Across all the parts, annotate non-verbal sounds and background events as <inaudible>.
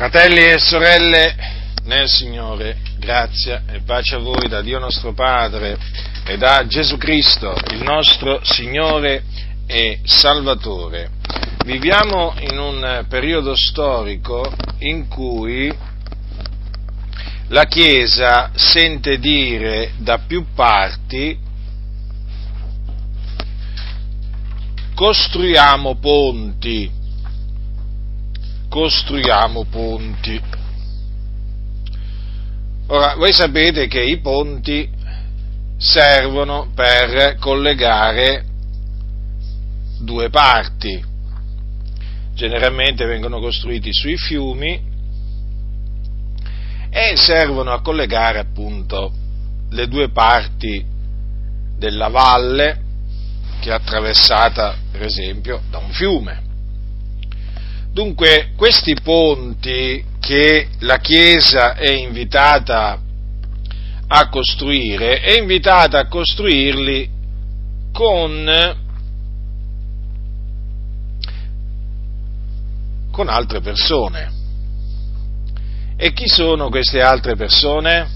Fratelli e sorelle nel Signore, grazia e pace a voi da Dio nostro Padre e da Gesù Cristo, il nostro Signore e Salvatore. Viviamo in un periodo storico in cui la Chiesa sente dire da più parti costruiamo ponti costruiamo ponti. Ora, voi sapete che i ponti servono per collegare due parti. Generalmente vengono costruiti sui fiumi e servono a collegare appunto le due parti della valle che è attraversata per esempio da un fiume. Dunque, questi ponti che la Chiesa è invitata a costruire, è invitata a costruirli con, con altre persone. E chi sono queste altre persone?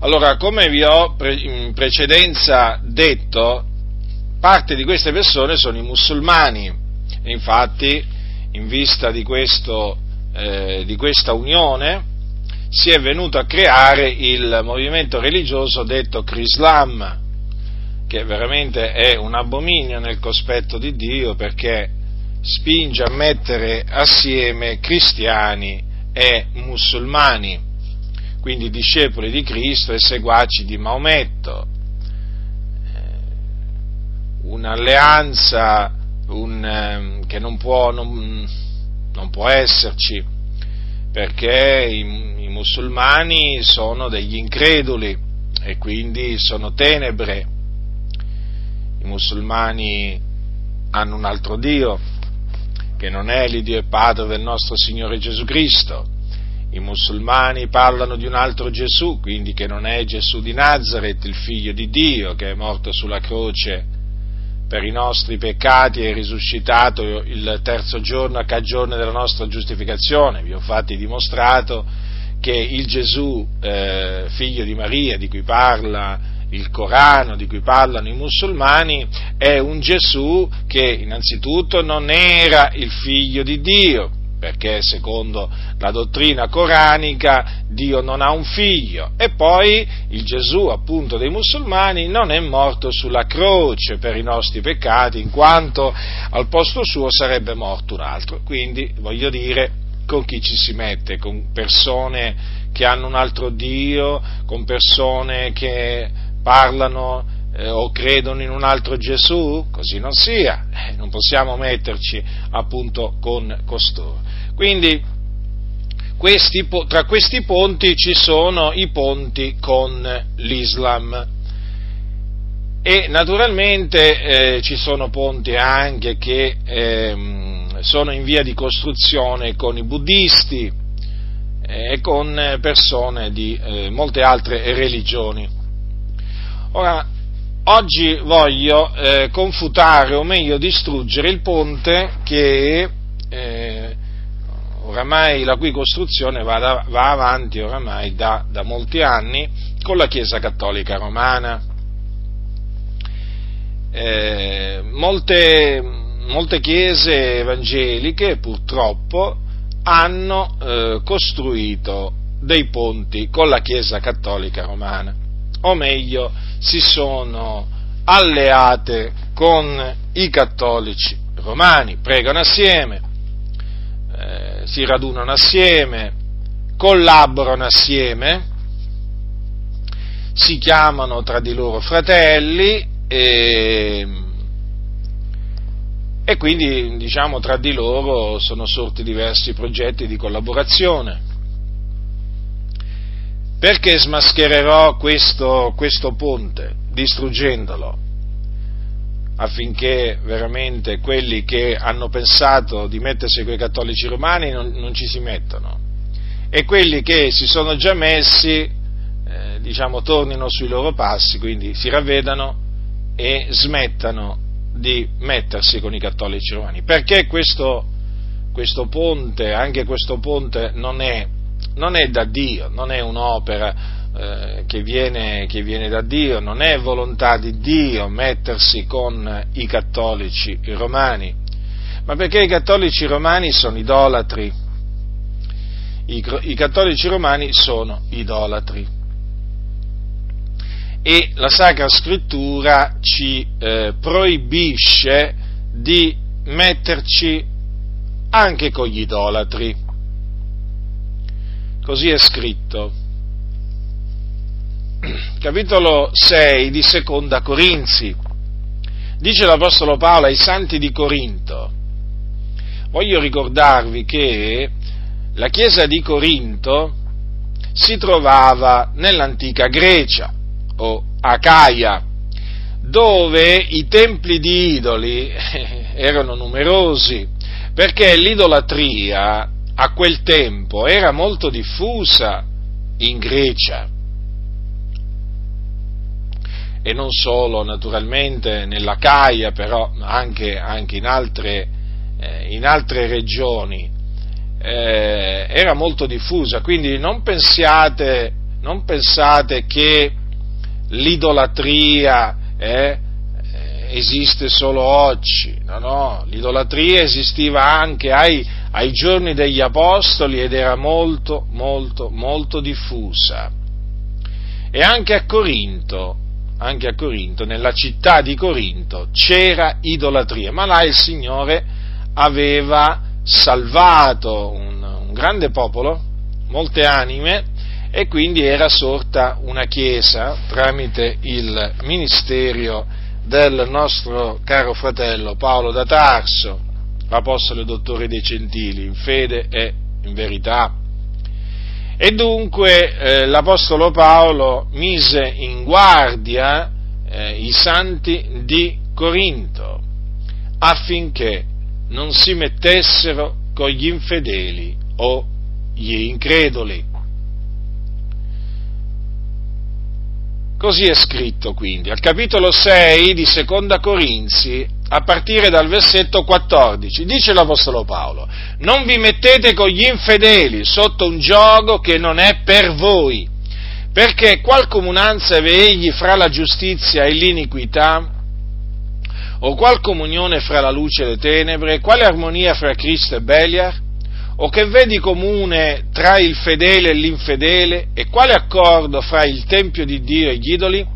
Allora, come vi ho in precedenza detto, parte di queste persone sono i musulmani infatti, in vista di, questo, eh, di questa unione, si è venuto a creare il movimento religioso detto Crislam, che veramente è un abominio nel cospetto di Dio perché spinge a mettere assieme cristiani e musulmani, quindi discepoli di Cristo e seguaci di Maometto. Eh, un'alleanza un, ehm, che non può, non, non può, esserci, perché i, i musulmani sono degli increduli e quindi sono tenebre. I musulmani hanno un altro Dio, che non è l'Iddio e Padre del nostro Signore Gesù Cristo. I musulmani parlano di un altro Gesù, quindi che non è Gesù di Nazareth, il figlio di Dio, che è morto sulla croce per i nostri peccati è risuscitato il terzo giorno a cagione della nostra giustificazione. Vi ho infatti dimostrato che il Gesù, eh, figlio di Maria, di cui parla il Corano, di cui parlano i musulmani, è un Gesù che innanzitutto non era il figlio di Dio, perché secondo la dottrina coranica Dio non ha un figlio e poi il Gesù appunto dei musulmani non è morto sulla croce per i nostri peccati in quanto al posto suo sarebbe morto un altro. Quindi voglio dire con chi ci si mette, con persone che hanno un altro Dio, con persone che parlano eh, o credono in un altro Gesù, così non sia, eh, non possiamo metterci appunto con costoro. Quindi questi, tra questi ponti ci sono i ponti con l'Islam e naturalmente eh, ci sono ponti anche che eh, sono in via di costruzione con i buddisti eh, e con persone di eh, molte altre religioni. Ora, oggi voglio eh, confutare o meglio distruggere il ponte che eh, oramai la cui costruzione va, da, va avanti oramai da, da, molti anni con la Chiesa Cattolica Romana. Eh, molte, molte, chiese evangeliche purtroppo hanno eh, costruito dei ponti con la Chiesa Cattolica Romana, o meglio, si sono alleate con i cattolici romani, pregano assieme, eh, si radunano assieme, collaborano assieme, si chiamano tra di loro fratelli e, e quindi diciamo tra di loro sono sorti diversi progetti di collaborazione. Perché smaschererò questo, questo ponte distruggendolo? Affinché veramente quelli che hanno pensato di mettersi con i cattolici romani non, non ci si mettano e quelli che si sono già messi, eh, diciamo, tornino sui loro passi, quindi si ravvedano e smettano di mettersi con i cattolici romani. Perché questo, questo ponte, anche questo ponte non è, non è da Dio, non è un'opera eh, che, viene, che viene da Dio, non è volontà di Dio mettersi con i cattolici romani, ma perché i cattolici romani sono idolatri. I, I, cattolici romani sono idolatri e la Sacra Scrittura ci eh, proibisce di metterci anche con gli idolatri. Così è scritto. <clears throat> Capitolo 6 di Seconda Corinzi. Dice l'Apostolo Paolo ai santi di Corinto. Voglio ricordarvi che la chiesa di Corinto si trovava nell'antica Grecia o Acaia, dove i templi di idoli <laughs> erano numerosi, perché l'idolatria a quel tempo era molto diffusa in Grecia e non solo naturalmente nella Caia, però anche, anche in, altre, eh, in, altre, regioni, eh, era molto diffusa, quindi non pensiate, non pensate che l'idolatria eh, esiste solo oggi, no, no, l'idolatria esisteva anche ai, ai giorni degli Apostoli ed era molto, molto, molto diffusa. E anche a Corinto, anche a Corinto, nella città di Corinto, c'era idolatria, ma là il Signore aveva salvato un, un grande popolo, molte anime, e quindi era sorta una chiesa tramite il ministero del nostro caro fratello Paolo da Tarso, apostolo e dottore dei Gentili, in fede e in verità. E dunque eh, l'Apostolo Paolo mise in guardia eh, i santi di Corinto affinché non si mettessero con gli infedeli o gli increduli. Così è scritto quindi, al capitolo 6 di Seconda Corinzi, a partire dal versetto 14, dice l'Apostolo Paolo, non vi mettete con gli infedeli sotto un gioco che non è per voi, perché qual comunanza egli fra la giustizia e l'iniquità? O qual comunione fra la luce e le tenebre? Quale armonia fra Cristo e Beliar? o che vedi comune tra il fedele e l'infedele e quale accordo fra il Tempio di Dio e gli idoli?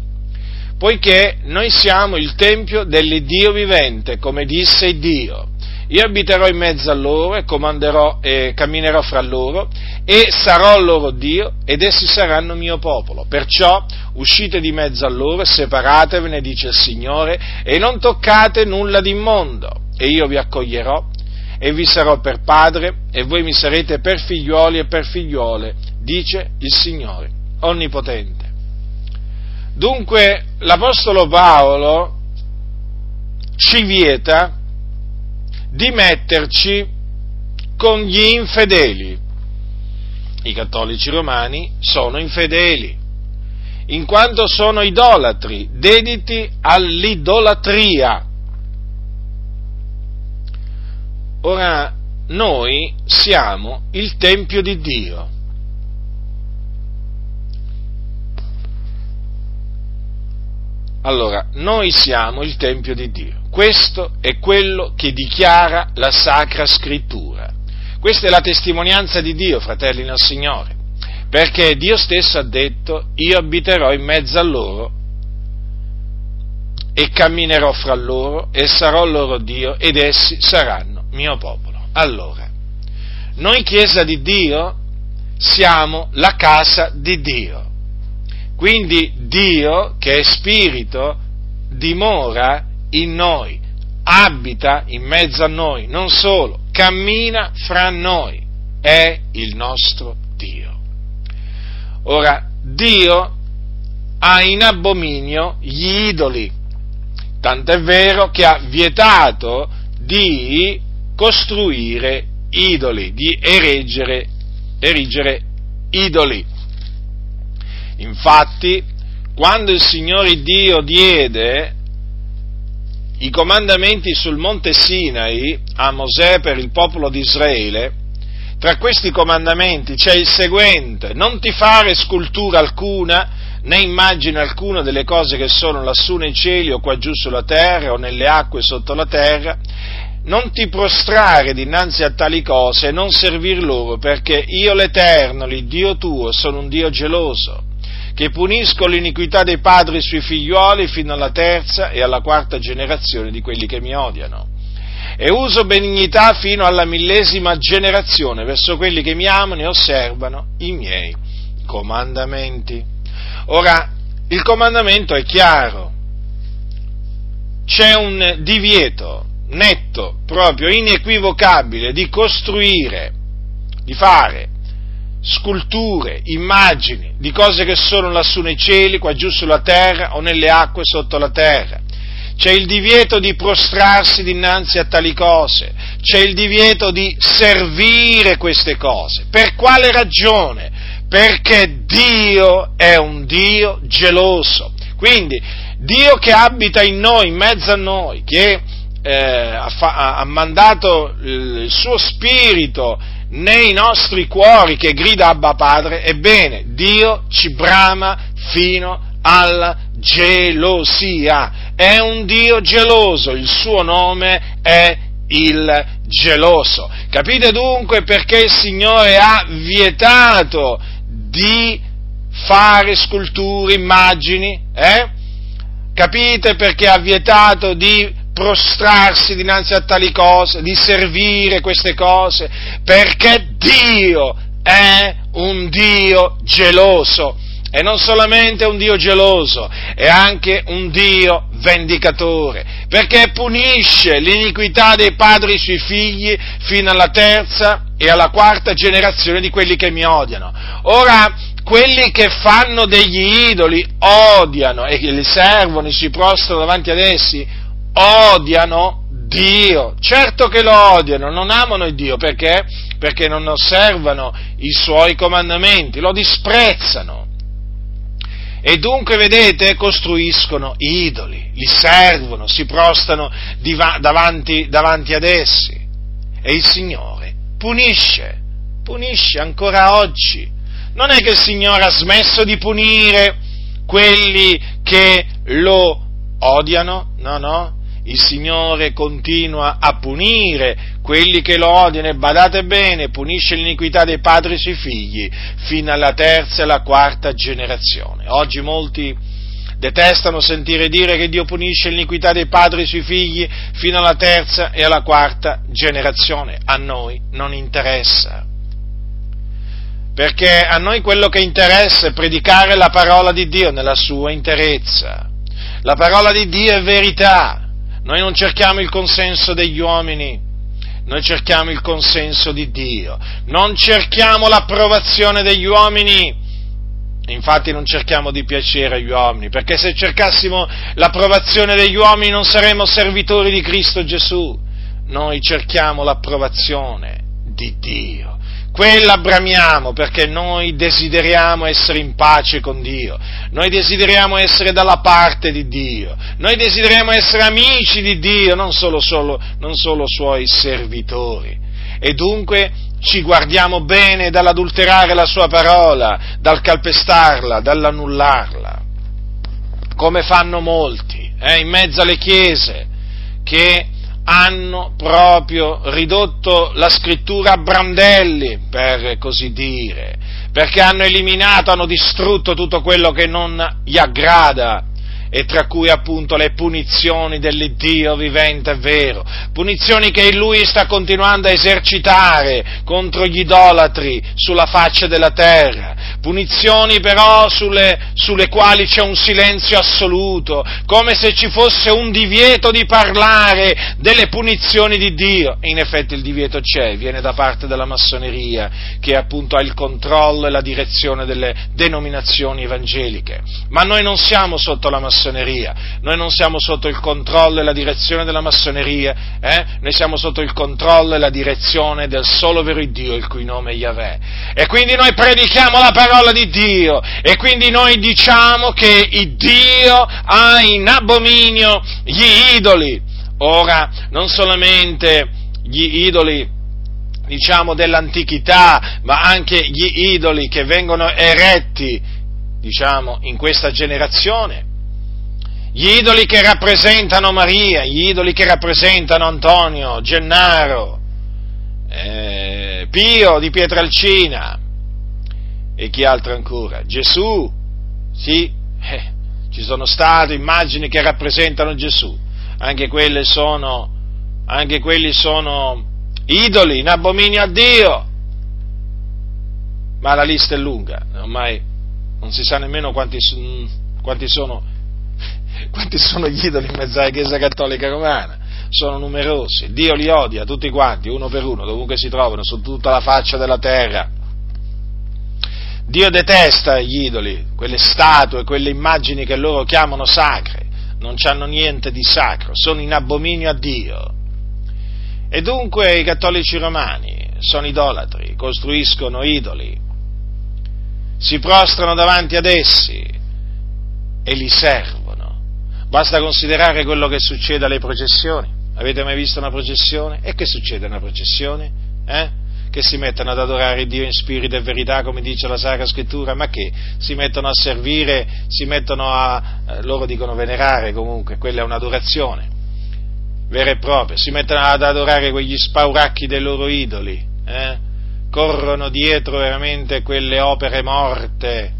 Poiché noi siamo il Tempio dell'Iddio vivente, come disse Dio. Io abiterò in mezzo a loro e comanderò e camminerò fra loro e sarò loro Dio ed essi saranno mio popolo. Perciò uscite di mezzo a loro e separatevene, dice il Signore, e non toccate nulla d'immondo e io vi accoglierò e vi sarò per padre e voi mi sarete per figliuoli e per figliuole, dice il Signore Onnipotente. Dunque l'Apostolo Paolo ci vieta di metterci con gli infedeli. I cattolici romani sono infedeli, in quanto sono idolatri, dediti all'idolatria. Ora, noi siamo il Tempio di Dio. Allora, noi siamo il Tempio di Dio. Questo è quello che dichiara la Sacra Scrittura. Questa è la testimonianza di Dio, fratelli nel Signore, perché Dio stesso ha detto, io abiterò in mezzo a loro e camminerò fra loro e sarò loro Dio ed essi saranno mio popolo. Allora, noi Chiesa di Dio siamo la casa di Dio. Quindi Dio, che è spirito, dimora in noi, abita in mezzo a noi, non solo, cammina fra noi, è il nostro Dio. Ora, Dio ha in abominio gli idoli, tant'è vero che ha vietato di costruire idoli, di erigere, erigere idoli. Infatti, quando il Signore Dio diede i comandamenti sul monte Sinai a Mosè per il popolo di Israele, tra questi comandamenti c'è il seguente, non ti fare scultura alcuna, né immagine alcuna delle cose che sono lassù nei cieli o qua giù sulla terra o nelle acque sotto la terra, non ti prostrare dinanzi a tali cose e non servir loro, perché io l'Eterno, l'Iddio tuo, sono un Dio geloso, che punisco l'iniquità dei padri sui figlioli fino alla terza e alla quarta generazione di quelli che mi odiano e uso benignità fino alla millesima generazione verso quelli che mi amano e osservano i miei comandamenti. Ora, il comandamento è chiaro, c'è un divieto netto, proprio inequivocabile di costruire, di fare sculture, immagini di cose che sono lassù nei cieli, qua giù sulla terra o nelle acque sotto la terra c'è il divieto di prostrarsi dinanzi a tali cose, c'è il divieto di servire queste cose. Per quale ragione? Perché Dio è un Dio geloso. Quindi Dio che abita in noi, in mezzo a noi, che eh, ha, ha, mandato il suo spirito nei nostri cuori che grida Abba Padre, ebbene Dio ci brama fino alla gelosia è un Dio geloso, il suo nome è il geloso. Capite dunque perché il Signore ha vietato di fare sculture, immagini? Eh? Capite perché ha vietato di prostrarsi dinanzi a tali cose, di servire queste cose? Perché Dio è un Dio geloso. E non solamente un Dio geloso, è anche un Dio vendicatore, perché punisce l'iniquità dei padri sui figli fino alla terza e alla quarta generazione di quelli che mi odiano. Ora, quelli che fanno degli idoli odiano e li servono e si prostrano davanti ad essi, odiano Dio. Certo che lo odiano, non amano il Dio perché? Perché non osservano i suoi comandamenti, lo disprezzano e dunque, vedete, costruiscono idoli, li servono, si prostano davanti, davanti ad essi. E il Signore punisce, punisce ancora oggi. Non è che il Signore ha smesso di punire quelli che lo odiano, no, no, il Signore continua a punire quelli che lo odiano e badate bene, punisce l'iniquità dei padri sui figli fino alla terza e alla quarta generazione. Oggi molti detestano sentire dire che Dio punisce l'iniquità dei padri sui figli fino alla terza e alla quarta generazione. A noi non interessa. Perché a noi quello che interessa è predicare la parola di Dio nella sua interezza. La parola di Dio è verità noi non cerchiamo il consenso degli uomini, noi cerchiamo il consenso di Dio, non cerchiamo l'approvazione degli uomini, infatti non cerchiamo di piacere agli uomini, perché se cercassimo l'approvazione degli uomini non saremmo servitori di Cristo Gesù, noi cerchiamo l'approvazione di Dio quella bramiamo perché noi desideriamo essere in pace con Dio, noi desideriamo essere dalla parte di Dio, noi desideriamo essere amici di Dio, non solo, solo, non solo suoi servitori. E dunque ci guardiamo bene dall'adulterare la sua parola, dal calpestarla, dall'annullarla, come fanno molti, eh, in mezzo alle chiese, che hanno proprio ridotto la scrittura a brandelli, per così dire, perché hanno eliminato, hanno distrutto tutto quello che non gli aggrada e tra cui appunto le punizioni dell'Iddio vivente e vero, punizioni che lui sta continuando a esercitare contro gli idolatri sulla faccia della terra, punizioni però sulle, sulle quali c'è un silenzio assoluto, come se ci fosse un divieto di parlare delle punizioni di Dio. in effetti il divieto c'è, viene da parte della massoneria, che appunto ha il controllo e la direzione delle denominazioni evangeliche. Ma noi non siamo sotto la massoneria massoneria, noi non siamo sotto il controllo e la direzione della massoneria, eh? noi siamo sotto il controllo e la direzione del solo vero Dio, il cui nome è Yahweh. E quindi noi predichiamo la parola di Dio e quindi noi diciamo che Dio ha in abominio gli idoli Ora, non solamente gli idoli, diciamo, dell'antichità, ma anche gli idoli che vengono eretti, diciamo, in questa generazione, gli idoli che rappresentano Maria, gli idoli che rappresentano Antonio, Gennaro, eh, Pio di Pietralcina e chi altro ancora? Gesù, sì, eh, ci sono state immagini che rappresentano Gesù, anche quelle sono, anche quelli sono idoli in abominio a Dio. Ma la lista è lunga, ormai non si sa nemmeno quanti, quanti, sono, quanti sono gli idoli in mezzo alla Chiesa Cattolica Romana. Sono numerosi, Dio li odia tutti quanti, uno per uno, dovunque si trovano, su tutta la faccia della terra. Dio detesta gli idoli, quelle statue, quelle immagini che loro chiamano sacre, non hanno niente di sacro, sono in abominio a Dio. E dunque i cattolici romani sono idolatri, costruiscono idoli, si prostrano davanti ad essi e li servono. Basta considerare quello che succede alle processioni. Avete mai visto una processione? E che succede a una processione? Eh? che si mettono ad adorare Dio in spirito e verità, come dice la Sacra Scrittura, ma che si mettono a servire, si mettono a, eh, loro dicono venerare comunque, quella è un'adorazione vera e propria, si mettono ad adorare quegli spauracchi dei loro idoli, eh? corrono dietro veramente quelle opere morte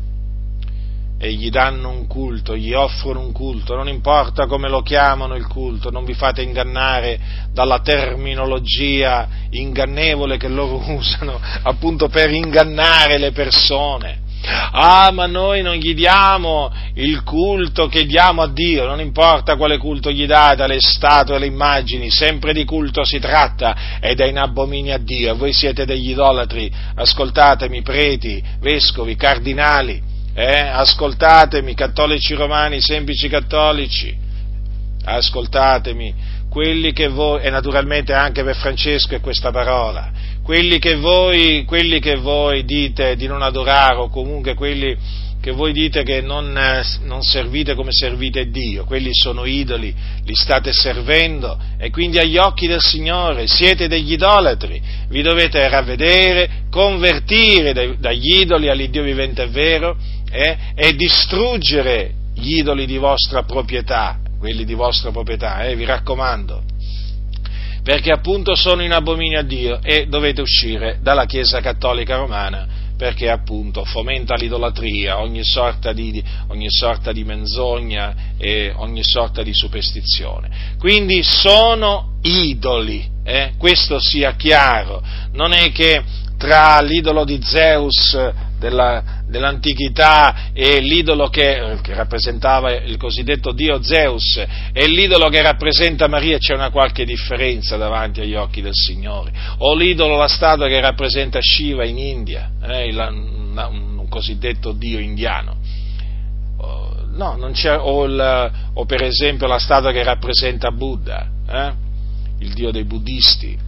e gli danno un culto, gli offrono un culto, non importa come lo chiamano il culto, non vi fate ingannare dalla terminologia ingannevole che loro <laughs> usano appunto per ingannare le persone. Ah, ma noi non gli diamo il culto che diamo a Dio, non importa quale culto gli date alle statue, alle immagini, sempre di culto si tratta ed è in abominio a Dio. Voi siete degli idolatri, ascoltatemi, preti, vescovi, cardinali, eh? ascoltatemi, cattolici romani, semplici cattolici, ascoltatemi, quelli che voi, e naturalmente anche per Francesco è questa parola, quelli che voi, quelli che voi dite di non adorare o comunque quelli che voi dite che non, non, servite come servite Dio, quelli sono idoli, li state servendo e quindi agli occhi del Signore siete degli idolatri, vi dovete ravvedere, convertire dagli idoli all'Iddio vivente e vero eh, e distruggere gli idoli di vostra proprietà, quelli di vostra proprietà, eh, vi raccomando, perché appunto sono in abominio a Dio e dovete uscire dalla Chiesa Cattolica Romana perché appunto fomenta l'idolatria, ogni sorta di, ogni sorta di menzogna e ogni sorta di superstizione. Quindi sono idoli, eh? questo sia chiaro, non è che tra l'idolo di Zeus della, dell'antichità e l'idolo che, che, rappresentava il cosiddetto dio Zeus e l'idolo che rappresenta Maria c'è una qualche differenza davanti agli occhi del Signore, o l'idolo, la statua che rappresenta Shiva in India, eh, il, un, un, cosiddetto dio indiano. No, o, il, o, per esempio la statua che rappresenta Buddha, eh, il dio dei buddisti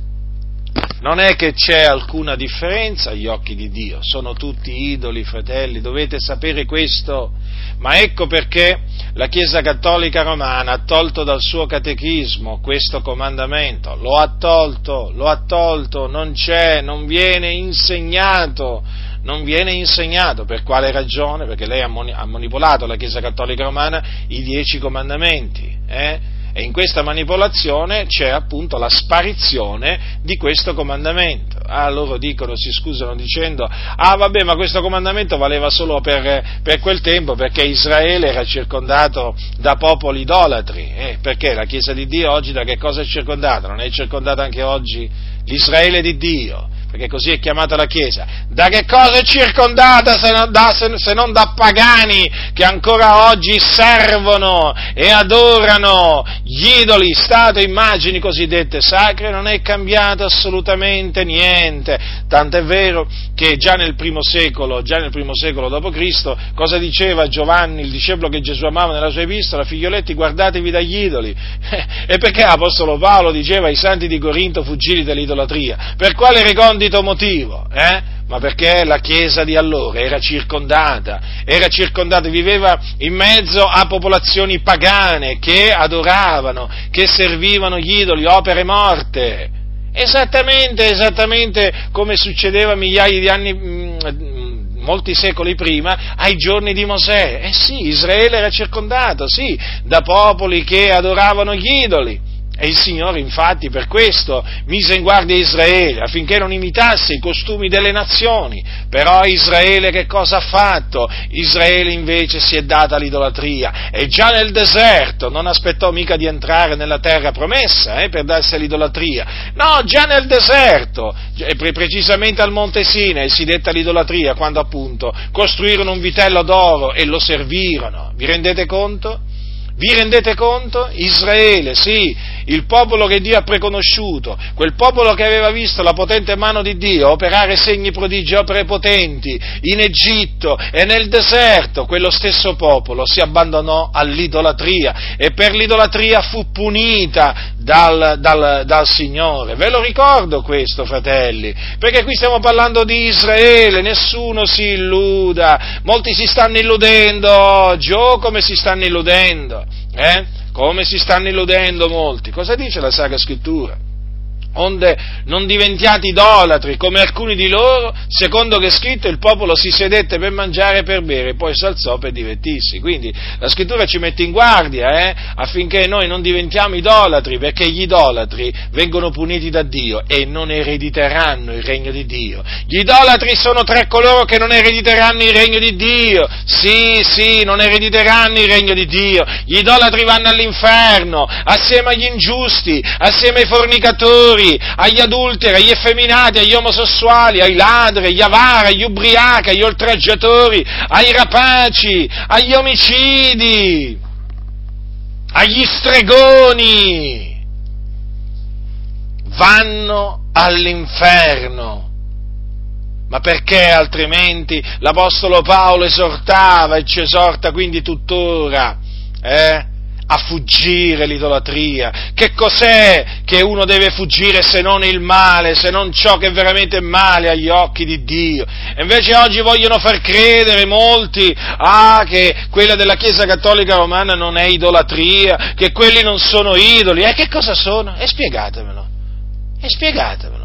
non è che c'è alcuna differenza agli occhi di Dio, sono tutti idoli, fratelli, dovete sapere questo. Ma ecco perché la Chiesa Cattolica Romana ha tolto dal suo catechismo questo comandamento, lo ha tolto, lo ha tolto, non c'è, non viene insegnato, non viene insegnato. Per quale ragione? Perché lei ha manipolato la Chiesa Cattolica Romana i dieci comandamenti. Eh? E in questa manipolazione c'è appunto la sparizione di questo comandamento. Ah, loro dicono, si scusano dicendo, ah vabbè, ma questo comandamento valeva solo per, per quel tempo perché Israele era circondato da popoli idolatri. Eh, perché la Chiesa di Dio oggi da che cosa è circondata? Non è circondata anche oggi l'Israele di Dio? Perché così è chiamata la Chiesa, da che cosa è circondata se non, da, se, non da pagani che ancora oggi servono e adorano gli idoli, statue, immagini cosiddette sacre, non è cambiato assolutamente niente, tant'è vero che già nel primo secolo, già nel primo secolo d.C., cosa diceva Giovanni, il discepolo che Gesù amava nella sua epistola, figlioletti guardatevi dagli idoli, <laughs> e perché l'Apostolo Paolo diceva ai santi di Corinto fuggiti dall'idolatria? Per quale recondito motivo? Eh? Ma perché la Chiesa di allora era circondata, era circondata, viveva in mezzo a popolazioni pagane che adoravano, che servivano gli idoli, opere morte. Esattamente, esattamente come succedeva migliaia di anni, mm, molti secoli prima, ai giorni di Mosè. Eh sì, Israele era circondato, sì, da popoli che adoravano gli idoli. E il Signore infatti per questo mise in guardia Israele affinché non imitasse i costumi delle nazioni. Però Israele che cosa ha fatto? Israele invece si è data all'idolatria e già nel deserto non aspettò mica di entrare nella terra promessa eh, per darsi all'idolatria. No, già nel deserto, precisamente al Monte Sinai si dette all'idolatria quando appunto costruirono un vitello d'oro e lo servirono. Vi rendete conto? Vi rendete conto? Israele, sì, il popolo che Dio ha preconosciuto, quel popolo che aveva visto la potente mano di Dio operare segni prodigi, opere potenti in Egitto e nel deserto, quello stesso popolo si abbandonò all'idolatria e per l'idolatria fu punita dal, dal, dal Signore. Ve lo ricordo questo, fratelli, perché qui stiamo parlando di Israele, nessuno si illuda, molti si stanno illudendo oggi, oh come si stanno illudendo, eh? come si stanno illudendo molti. Cosa dice la Sacra Scrittura? Onde non diventiate idolatri come alcuni di loro, secondo che è scritto il popolo si sedette per mangiare e per bere, poi si alzò per divertirsi. Quindi la scrittura ci mette in guardia eh, affinché noi non diventiamo idolatri, perché gli idolatri vengono puniti da Dio e non erediteranno il regno di Dio. Gli idolatri sono tra coloro che non erediteranno il regno di Dio. Sì, sì, non erediteranno il regno di Dio. Gli idolatri vanno all'inferno assieme agli ingiusti, assieme ai fornicatori adulteri, agli adulteri, agli effeminati, agli omosessuali, ai ladri, agli avari, agli ubriachi, agli oltraggiatori, ai rapaci, agli omicidi, agli stregoni. Vanno all'inferno. Ma perché altrimenti l'Apostolo Paolo esortava e ci esorta quindi tuttora? Eh? A fuggire l'idolatria. Che cos'è che uno deve fuggire se non il male, se non ciò che è veramente male agli occhi di Dio? E invece oggi vogliono far credere molti ah, che quella della Chiesa Cattolica Romana non è idolatria, che quelli non sono idoli. E che cosa sono? E spiegatemelo. E spiegatemelo.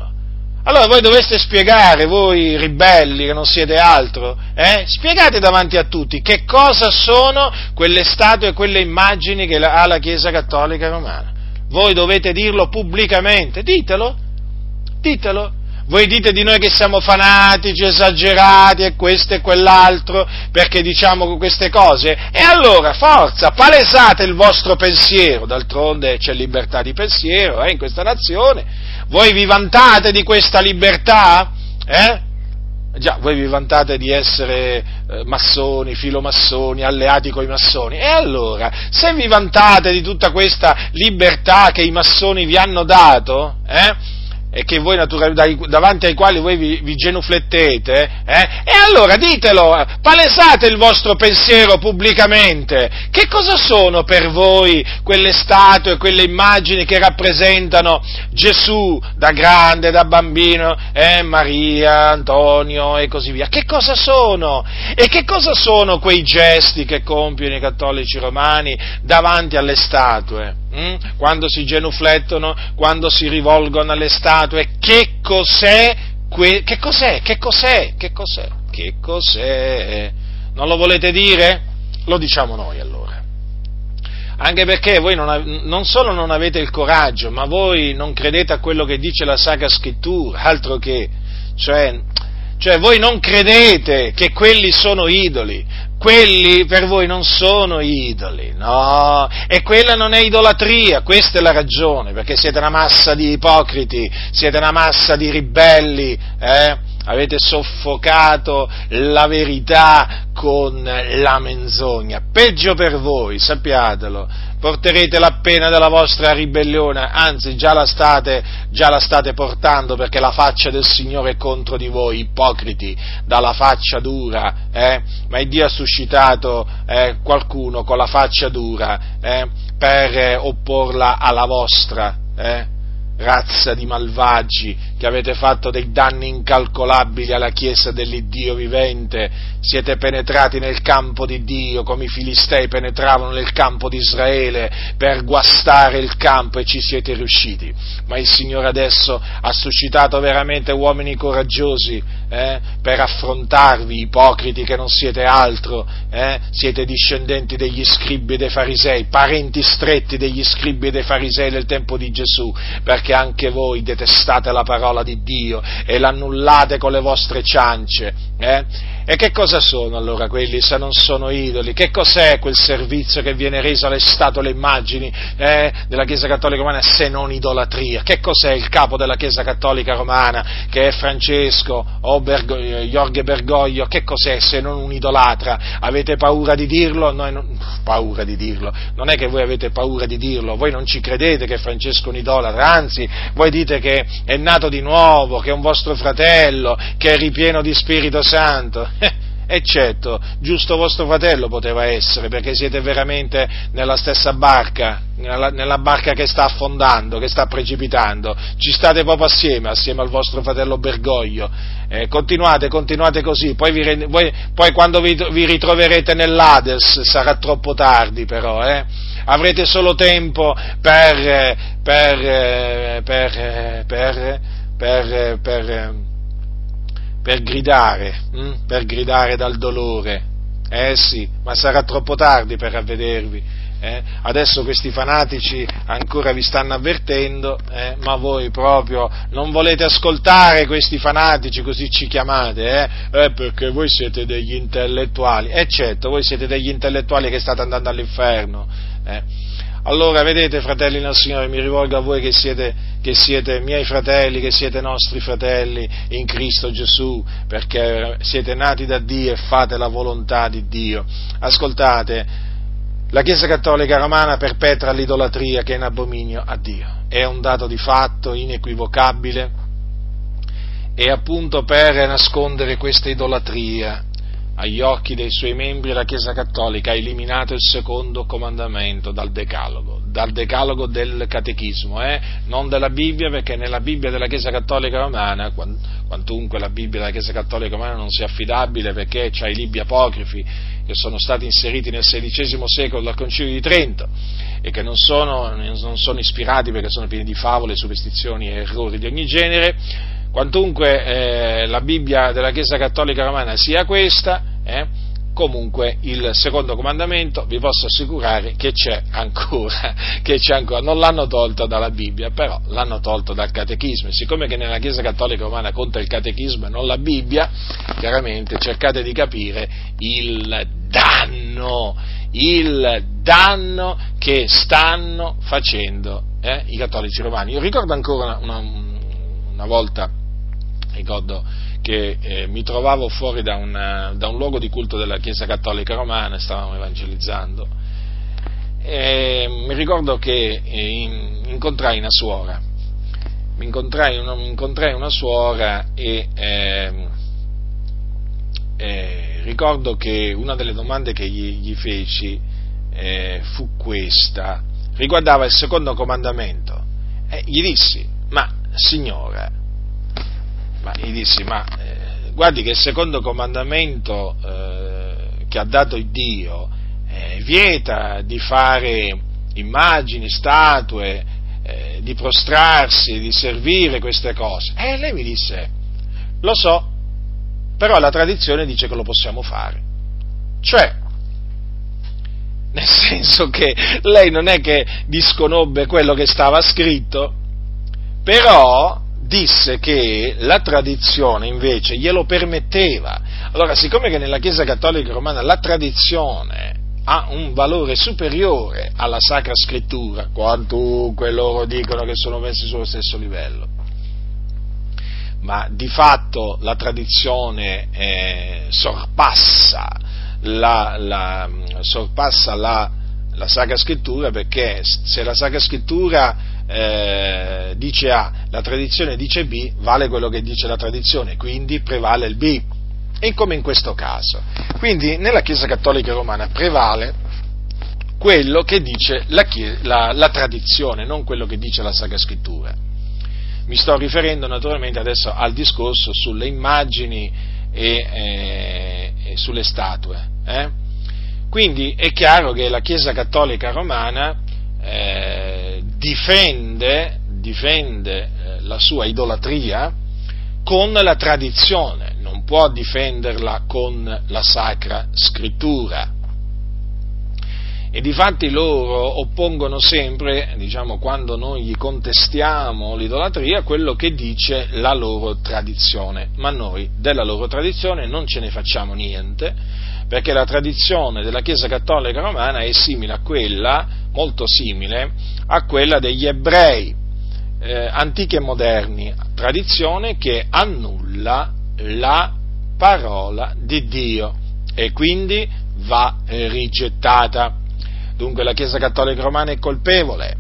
Allora voi dovreste spiegare, voi ribelli che non siete altro, eh? spiegate davanti a tutti che cosa sono quelle statue e quelle immagini che ha la Chiesa Cattolica Romana. Voi dovete dirlo pubblicamente, ditelo, ditelo. Voi dite di noi che siamo fanatici, esagerati e questo e quell'altro perché diciamo queste cose. E allora, forza, palesate il vostro pensiero, d'altronde c'è libertà di pensiero eh, in questa nazione voi vi vantate di questa libertà? Eh? Già, voi vi vantate di essere eh, massoni, filomassoni, alleati con i massoni. E allora, se vi vantate di tutta questa libertà che i massoni vi hanno dato, eh? E che voi davanti ai quali voi vi, vi genuflettete, eh? e allora ditelo, palesate il vostro pensiero pubblicamente. Che cosa sono per voi quelle statue, quelle immagini che rappresentano Gesù da grande, da bambino, eh? Maria, Antonio e così via? Che cosa sono? E che cosa sono quei gesti che compiono i cattolici romani davanti alle statue? Mm? quando si genuflettono, quando si rivolgono alle statue, che cos'è? Que- che cos'è? Che cos'è? Che cos'è? Che cos'è? Non lo volete dire? Lo diciamo noi allora. Anche perché voi non, av- non solo non avete il coraggio, ma voi non credete a quello che dice la Sacra Scrittura, altro che, cioè, cioè voi non credete che quelli sono idoli, quelli per voi non sono idoli, no, e quella non è idolatria, questa è la ragione, perché siete una massa di ipocriti, siete una massa di ribelli, eh? avete soffocato la verità con la menzogna, peggio per voi, sappiatelo, porterete la pena della vostra ribellione, anzi già la state, già la state portando perché la faccia del Signore è contro di voi, ipocriti, dalla faccia dura, eh? ma Dio ha suscitato eh, qualcuno con la faccia dura eh? per opporla alla vostra. Eh? Razza di malvagi che avete fatto dei danni incalcolabili alla Chiesa dell'Iddio vivente, siete penetrati nel campo di Dio come i Filistei penetravano nel campo di Israele per guastare il campo e ci siete riusciti. Ma il Signore adesso ha suscitato veramente uomini coraggiosi eh, per affrontarvi, ipocriti che non siete altro, eh, siete discendenti degli scribi e dei farisei, parenti stretti degli scribi e dei farisei del tempo di Gesù, perché anche voi detestate la parola di Dio e l'annullate con le vostre ciance. Eh? E che cosa sono allora quelli se non sono idoli? Che cos'è quel servizio che viene reso alle statue, alle immagini eh, della Chiesa Cattolica Romana se non idolatria? Che cos'è il capo della Chiesa Cattolica Romana che è Francesco o Bergo, Jorge Bergoglio? Che cos'è se non un idolatra? Avete paura di dirlo? Noi non, paura di dirlo. Non è che voi avete paura di dirlo, voi non ci credete che Francesco è un idolatra, anzi voi dite che è nato di nuovo, che è un vostro fratello, che è ripieno di Spirito Santo. <laughs> eccetto, giusto vostro fratello poteva essere, perché siete veramente nella stessa barca, nella, nella, barca che sta affondando, che sta precipitando, ci state proprio assieme, assieme al vostro fratello Bergoglio, eh, continuate, continuate così, poi, vi, voi, poi quando vi, vi, ritroverete nell'Ades sarà troppo tardi però, eh? Avrete solo tempo per, per, per, per gridare, hm? per gridare dal dolore. Eh sì, ma sarà troppo tardi per ravvedervi. Eh? Adesso questi fanatici ancora vi stanno avvertendo, eh? ma voi proprio non volete ascoltare questi fanatici, così ci chiamate, eh? eh perché voi siete degli intellettuali. E certo, voi siete degli intellettuali che state andando all'inferno. Eh? Allora, vedete, fratelli nel Signore, mi rivolgo a voi che siete, che siete, miei fratelli, che siete nostri fratelli in Cristo Gesù, perché siete nati da Dio e fate la volontà di Dio. Ascoltate, la Chiesa Cattolica Romana perpetra l'idolatria che è in abominio a Dio. È un dato di fatto inequivocabile e appunto per nascondere questa idolatria agli occhi dei suoi membri la Chiesa Cattolica ha eliminato il secondo comandamento dal Decalogo, dal Decalogo del Catechismo, eh? non della Bibbia, perché nella Bibbia della Chiesa Cattolica Romana, quantunque la Bibbia della Chiesa Cattolica Romana non sia affidabile perché c'ha i libri apocrifi che sono stati inseriti nel XVI secolo dal Concilio di Trento e che non sono, non sono ispirati perché sono pieni di favole, superstizioni e errori di ogni genere, quantunque eh, la Bibbia della Chiesa Cattolica Romana sia questa, eh, comunque il secondo comandamento vi posso assicurare che c'è, ancora, <laughs> che c'è ancora, non l'hanno tolto dalla Bibbia, però l'hanno tolto dal catechismo. E siccome che nella Chiesa Cattolica Romana conta il catechismo e non la Bibbia, chiaramente cercate di capire il danno, il danno che stanno facendo eh, i cattolici romani. Io ricordo ancora una, una, una volta ricordo che eh, mi trovavo fuori da, una, da, un luogo di culto della Chiesa Cattolica Romana, stavamo evangelizzando, e mi ricordo che eh, in, incontrai una suora, mi incontrai una, incontrai una suora e eh, eh, ricordo che una delle domande che gli, gli feci eh, fu questa, riguardava il secondo comandamento. gli dissi, ma signora, ma gli dissi, ma eh, guardi che il secondo comandamento eh, che ha dato Dio eh, vieta di fare immagini, statue, eh, di prostrarsi, di servire queste cose. E lei mi disse, lo so, però la tradizione dice che lo possiamo fare. Cioè, nel <laughs> senso che lei non è che disconobbe quello che stava scritto, però disse che la tradizione invece glielo permetteva. Allora, siccome che nella Chiesa Cattolica Romana la tradizione ha un valore superiore alla Sacra Scrittura, quantunque loro dicono che sono messi sullo stesso livello, ma di fatto la tradizione eh, sorpassa, la, la, sorpassa la, la Sacra Scrittura perché se la Sacra Scrittura eh, dice A, la tradizione dice B, vale quello che dice la tradizione, quindi prevale il B. E come in questo caso. Quindi nella Chiesa Cattolica Romana prevale quello che dice la, la, la tradizione, non quello che dice la Sacra Scrittura. Mi sto riferendo naturalmente adesso al discorso sulle immagini e, eh, e sulle statue. Eh? Quindi è chiaro che la Chiesa Cattolica Romana eh, difende, difende eh, la sua idolatria con la tradizione, non può difenderla con la Sacra Scrittura. E difatti loro oppongono sempre, diciamo, quando noi gli contestiamo l'idolatria, quello che dice la loro tradizione. Ma noi della loro tradizione non ce ne facciamo niente, perché la tradizione della Chiesa Cattolica Romana è simile a quella, molto simile, a quella degli ebrei, eh, antichi e moderni, tradizione che annulla la parola di Dio e quindi va rigettata. Dunque la Chiesa Cattolica Romana è colpevole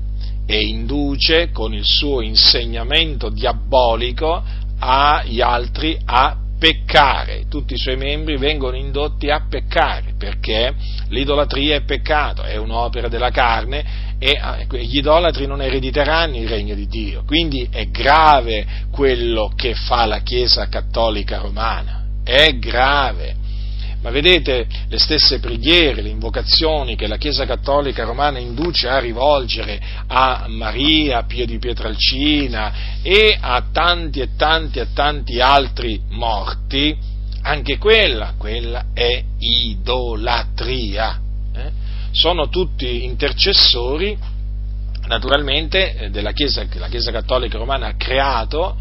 e induce con il suo insegnamento diabolico agli altri a peccare, tutti i suoi membri vengono indotti a peccare, perché l'idolatria è peccato, è un'opera della carne e eh, gli idolatri non erediteranno il regno di Dio, quindi è grave quello che fa la Chiesa Cattolica Romana, è grave. Ma vedete le stesse preghiere, le invocazioni che la Chiesa Cattolica Romana induce a rivolgere a Maria, a Pio di Pietralcina e a tanti e tanti e tanti altri morti, anche quella, quella è idolatria. Eh? Sono tutti intercessori, naturalmente, eh, della Chiesa che la Chiesa Cattolica Romana ha creato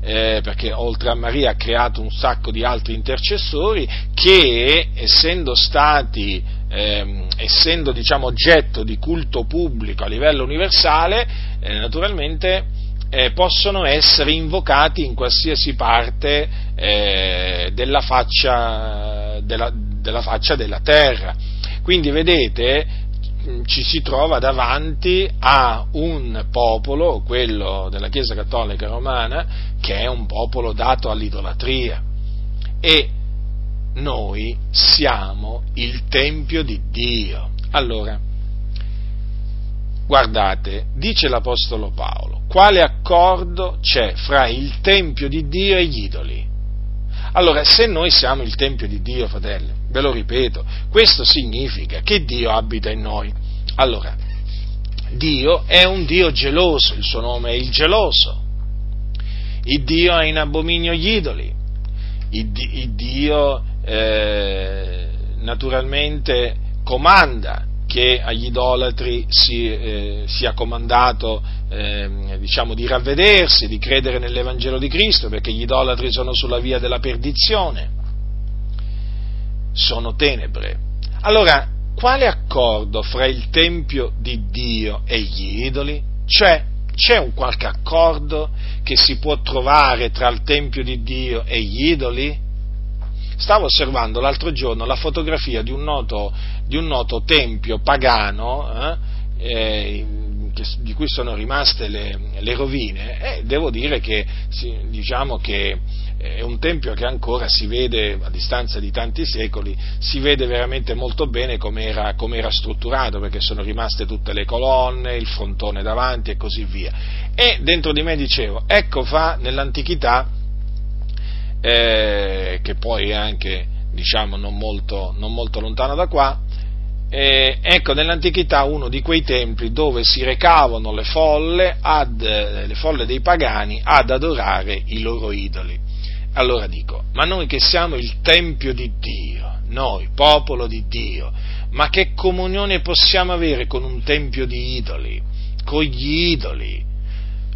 eh, perché oltre a Maria ha creato un sacco di altri intercessori che, essendo stati, eh, essendo diciamo, oggetto di culto pubblico a livello universale, eh, naturalmente eh, possono essere invocati in qualsiasi parte eh, della faccia, della, della faccia della terra. Quindi vedete, ci si trova davanti a un popolo, quello della Chiesa Cattolica Romana, che è un popolo dato all'idolatria. E noi siamo il Tempio di Dio. Allora, guardate, dice l'Apostolo Paolo, quale accordo c'è fra il Tempio di Dio e gli idoli? Allora, se noi siamo il Tempio di Dio, fratelli, ve lo ripeto, questo significa che Dio abita in noi. Allora, Dio è un Dio geloso, il suo nome è il geloso. Il Dio ha in abominio gli idoli. Il, Dio eh, naturalmente comanda che agli idolatri si, eh, sia comandato eh, diciamo, di ravvedersi, di credere nell'Evangelo di Cristo, perché gli idolatri sono sulla via della perdizione, sono tenebre. Allora, quale accordo fra il Tempio di Dio e gli idoli? Cioè, c'è un qualche accordo che si può trovare tra il Tempio di Dio e gli idoli? Stavo osservando l'altro giorno la fotografia di un noto, di un noto tempio pagano, eh, eh, di cui sono rimaste le, le rovine, e devo dire che, diciamo che è un tempio che ancora si vede, a distanza di tanti secoli, si vede veramente molto bene come era, strutturato, perché sono rimaste tutte le colonne, il frontone davanti e così via. E dentro di me dicevo, ecco fa nell'antichità eh, che poi è anche diciamo non molto, non molto lontano da qua, eh, ecco nell'antichità uno di quei templi dove si recavano le folle, ad, le folle dei pagani ad adorare i loro idoli. Allora dico, ma noi che siamo il Tempio di Dio, noi, popolo di Dio, ma che comunione possiamo avere con un Tempio di idoli, con gli idoli?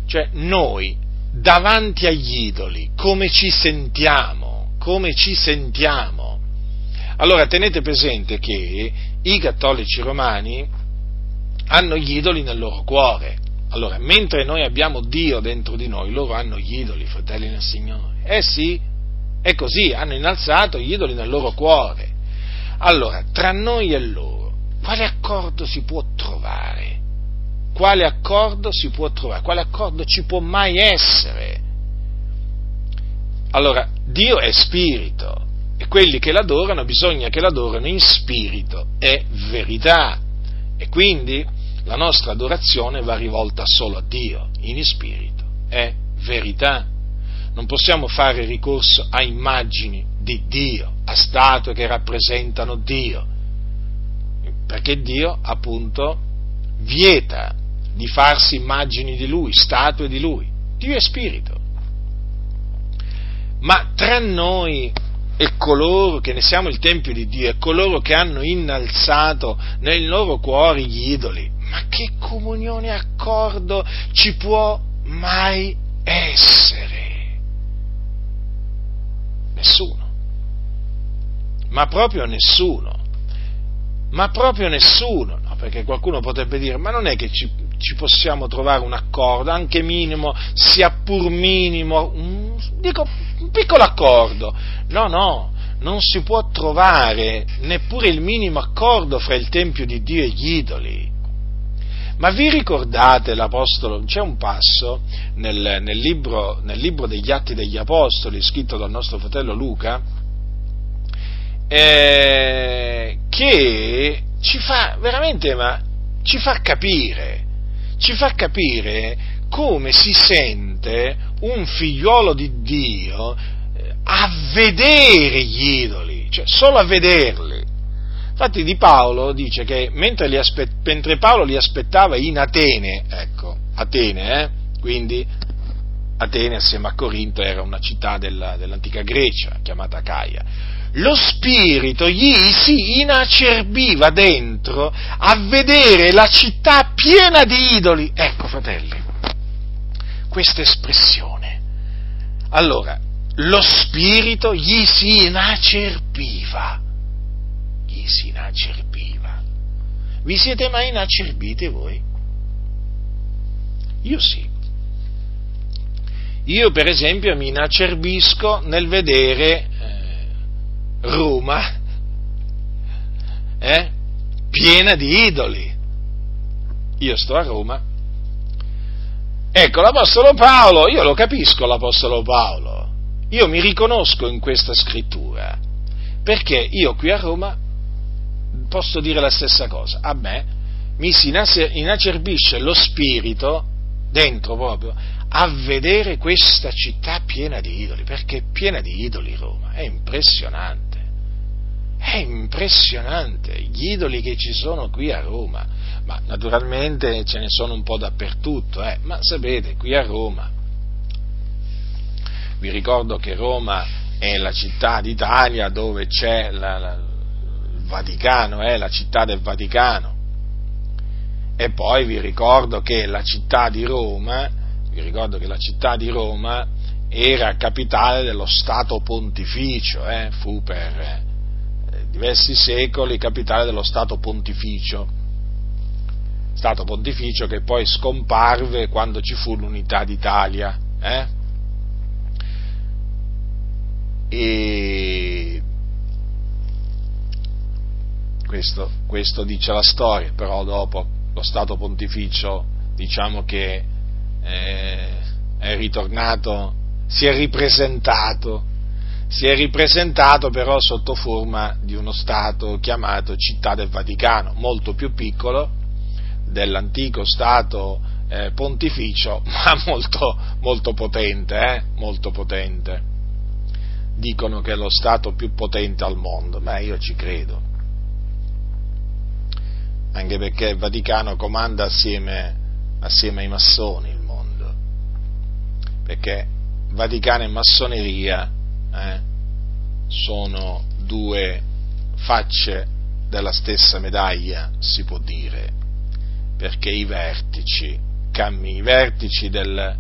Cioè noi davanti agli idoli, come ci sentiamo, come ci sentiamo. Allora tenete presente che i cattolici romani hanno gli idoli nel loro cuore. Allora, mentre noi abbiamo Dio dentro di noi, loro hanno gli idoli, fratelli nel Signore. Eh sì, è così, hanno innalzato gli idoli nel loro cuore. Allora, tra noi e loro, quale accordo si può trovare? quale accordo si può trovare, quale accordo ci può mai essere. Allora, Dio è spirito e quelli che l'adorano bisogna che l'adorano in spirito e verità. E quindi la nostra adorazione va rivolta solo a Dio, in spirito e verità. Non possiamo fare ricorso a immagini di Dio, a statue che rappresentano Dio, perché Dio appunto vieta di farsi immagini di Lui, statue di Lui. Dio è spirito. Ma tra noi e coloro che ne siamo il Tempio di Dio e coloro che hanno innalzato nel loro cuore gli idoli, ma che comunione e accordo ci può mai essere? Nessuno. Ma proprio nessuno. Ma proprio nessuno. No, perché qualcuno potrebbe dire, ma non è che ci, ci possiamo trovare un accordo, anche minimo, sia pur minimo, un, dico un piccolo accordo. No, no, non si può trovare neppure il minimo accordo fra il Tempio di Dio e gli idoli. Ma vi ricordate l'Apostolo? C'è un passo nel, nel, libro, nel libro, degli Atti degli Apostoli, scritto dal nostro fratello Luca, eh, che ci fa veramente, ma ci fa capire, ci fa capire come si sente un figliuolo di Dio eh, a vedere gli idoli, cioè solo a vederli. Infatti di Paolo dice che mentre, aspe- mentre Paolo li aspettava in Atene, ecco, Atene, eh, quindi Atene assieme a Corinto era una città della, dell'antica Grecia chiamata Caia, lo spirito gli si inacerbiva dentro a vedere la città piena di idoli. Ecco, fratelli, questa espressione. Allora, lo spirito gli si inacerbiva gli si inacerbiva. Vi siete mai inacerbiti voi? Io sì. Io per esempio mi inacerbisco nel vedere Roma eh, piena di idoli. Io sto a Roma. Ecco, l'Apostolo Paolo, io lo capisco l'Apostolo Paolo, io mi riconosco in questa scrittura, perché io qui a Roma posso dire la stessa cosa. A me mi si inacerbisce lo spirito, dentro proprio, a vedere questa città piena di idoli, perché è piena di idoli Roma, è impressionante. È impressionante gli idoli che ci sono qui a Roma, ma naturalmente ce ne sono un po' dappertutto, eh? ma sapete, qui a Roma, vi ricordo che Roma è la città d'Italia dove c'è la, la, Vaticano, è eh, la città del Vaticano. E poi vi ricordo che la città di Roma, città di Roma era capitale dello Stato pontificio, eh, fu per eh, diversi secoli capitale dello Stato pontificio. Stato pontificio che poi scomparve quando ci fu l'unità d'Italia. Eh? E questo, questo dice la storia, però dopo lo Stato pontificio diciamo che eh, è ritornato, si è ripresentato, si è ripresentato però sotto forma di uno Stato chiamato Città del Vaticano, molto più piccolo dell'antico Stato eh, pontificio, <laughs> ma molto, molto potente, eh? molto potente. Dicono che è lo Stato più potente al mondo, ma io ci credo anche perché il Vaticano comanda assieme, assieme ai massoni il mondo, perché Vaticano e massoneria eh, sono due facce della stessa medaglia, si può dire, perché i vertici, i vertici del,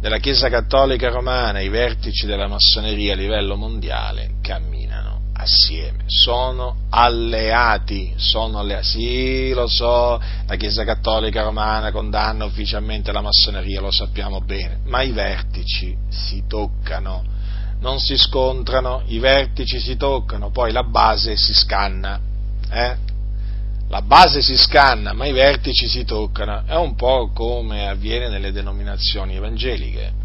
della Chiesa Cattolica Romana, i vertici della massoneria a livello mondiale camminano assieme, sono alleati, sono alleati, sì lo so, la Chiesa Cattolica Romana condanna ufficialmente la massoneria, lo sappiamo bene, ma i vertici si toccano, non si scontrano, i vertici si toccano, poi la base si scanna, eh? La base si scanna, ma i vertici si toccano, è un po' come avviene nelle denominazioni evangeliche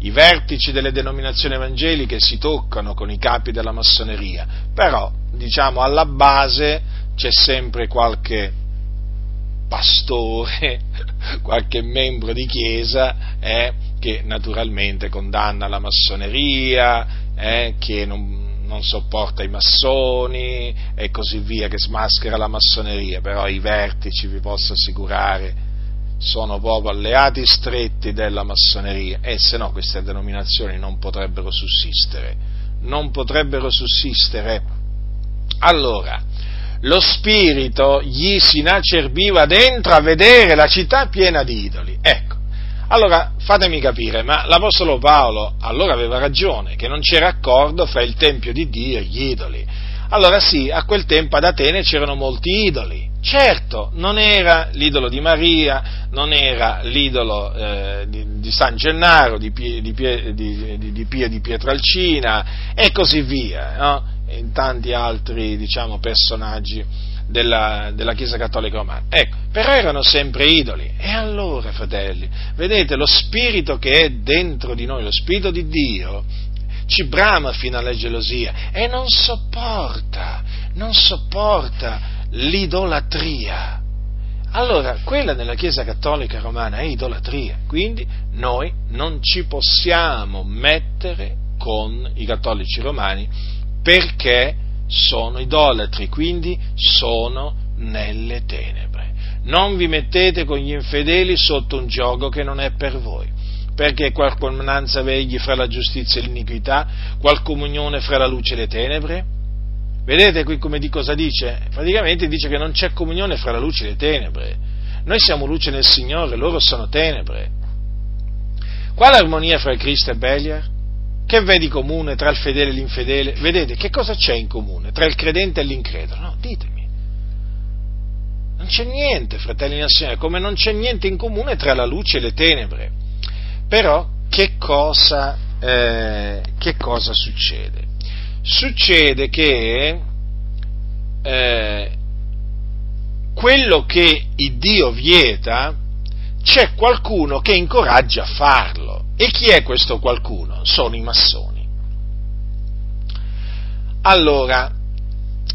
i vertici delle denominazioni evangeliche si toccano con i capi della massoneria, però diciamo alla base c'è sempre qualche pastore, <laughs> qualche membro di chiesa eh, che naturalmente condanna la massoneria, eh, che non, non sopporta i massoni e così via, che smaschera la massoneria, però i vertici, vi posso assicurare, sono proprio alleati stretti della massoneria e se no queste denominazioni non potrebbero sussistere, non potrebbero sussistere. Allora, lo spirito gli si inacerbiva dentro a vedere la città piena di idoli. Ecco, allora fatemi capire, ma l'Apostolo Paolo allora aveva ragione, che non c'era accordo fra il Tempio di Dio e gli idoli. Allora sì, a quel tempo ad Atene c'erano molti idoli. Certo, non era l'idolo di Maria, non era l'idolo eh, di, di, San Gennaro, di, Pie, di, di, di Pia di Pietralcina e così via. No? in tanti altri diciamo, personaggi della, della, Chiesa Cattolica Romana. Ecco, però erano sempre idoli. E allora, fratelli, vedete, lo spirito che è dentro di noi, lo spirito di Dio, ci brama fino alla gelosia e non sopporta, non sopporta l'idolatria. Allora, quella nella Chiesa Cattolica Romana è idolatria, quindi noi non ci possiamo mettere con i cattolici romani perché sono idolatri, quindi sono nelle tenebre. Non vi mettete con gli infedeli sotto un gioco che non è per voi, perché qual comunanza vegli fra la giustizia e l'iniquità, qual comunione fra la luce e le tenebre? Vedete qui come di cosa dice? Praticamente dice che non c'è comunione fra la luce e le tenebre. Noi siamo luce nel Signore, loro sono tenebre. Quale armonia fra Cristo e Beliar? Che vedi comune tra il fedele e l'infedele? Vedete, che cosa c'è in comune tra il credente e l'incredulo? No, ditemi. Non c'è niente, fratelli nel Signore, come non c'è niente in comune tra la luce e le tenebre. Però, che cosa, eh, che cosa succede? Succede che eh, quello che Dio vieta, c'è qualcuno che incoraggia a farlo. E chi è questo qualcuno? Sono i massoni. Allora,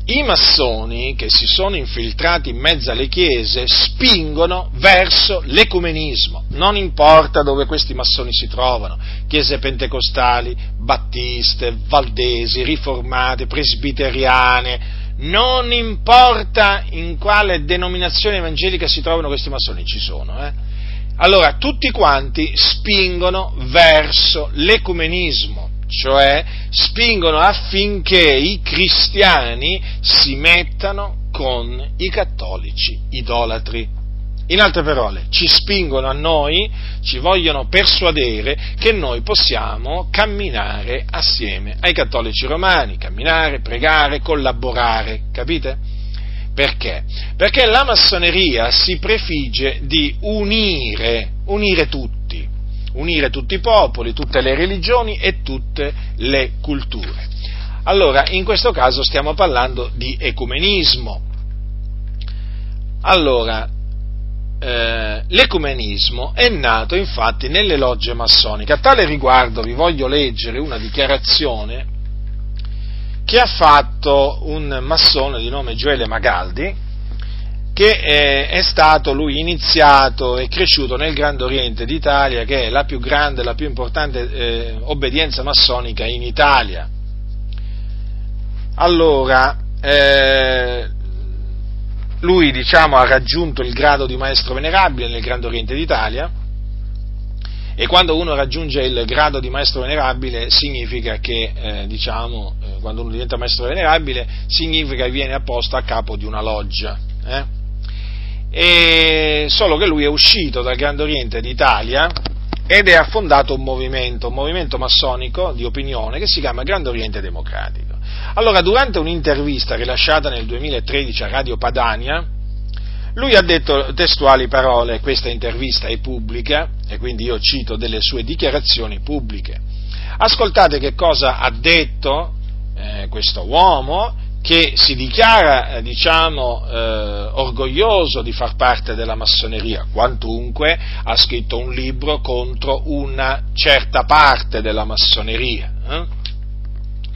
i massoni che si sono infiltrati in mezzo alle chiese spingono verso l'ecumenismo, non importa dove questi massoni si trovano, chiese pentecostali, battiste, valdesi, riformate, presbiteriane, non importa in quale denominazione evangelica si trovano questi massoni, ci sono, eh? Allora, tutti quanti spingono verso l'ecumenismo, cioè spingono affinché i cristiani si mettano con i cattolici idolatri. In altre parole, ci spingono a noi, ci vogliono persuadere che noi possiamo camminare assieme ai cattolici romani, camminare, pregare, collaborare, capite? Perché? Perché la massoneria si prefigge di unire, unire tutti, unire tutti i popoli, tutte le religioni e tutte le culture. Allora, in questo caso stiamo parlando di ecumenismo. Allora, eh, l'ecumenismo è nato infatti nelle logge massoniche. A tale riguardo vi voglio leggere una dichiarazione che ha fatto un massone di nome Gioele Magaldi, che è, è, stato lui iniziato e cresciuto nel Grande Oriente d'Italia, che è la più grande, la più importante eh, obbedienza massonica in Italia. Allora, eh, lui diciamo, ha raggiunto il grado di maestro venerabile nel Grande Oriente d'Italia, e quando uno raggiunge il grado di maestro venerabile significa che, eh, diciamo, eh, quando uno diventa maestro venerabile, significa che viene apposto a capo di una loggia. Eh? E solo che lui è uscito dal Grande Oriente d'Italia ed è affondato un movimento, un movimento massonico di opinione che si chiama Grande Oriente Democratico. Allora, durante un'intervista rilasciata nel 2013 a Radio Padania, lui ha detto testuali parole, questa intervista è pubblica e quindi io cito delle sue dichiarazioni pubbliche. Ascoltate che cosa ha detto eh, questo uomo che si dichiara, eh, diciamo, eh, orgoglioso di far parte della massoneria, quantunque ha scritto un libro contro una certa parte della massoneria. Eh?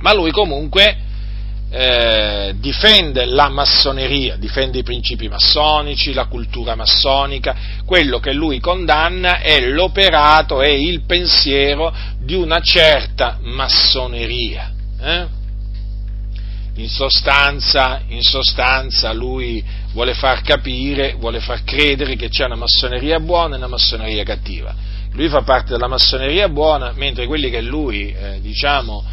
Ma lui comunque eh, difende la massoneria, difende i principi massonici, la cultura massonica, quello che lui condanna è l'operato e il pensiero di una certa massoneria. In, sostanza, in sostanza lui vuole far capire, vuole far credere che c'è una massoneria buona e una massoneria cattiva. Lui fa parte della massoneria buona, mentre quelli che lui, eh, diciamo,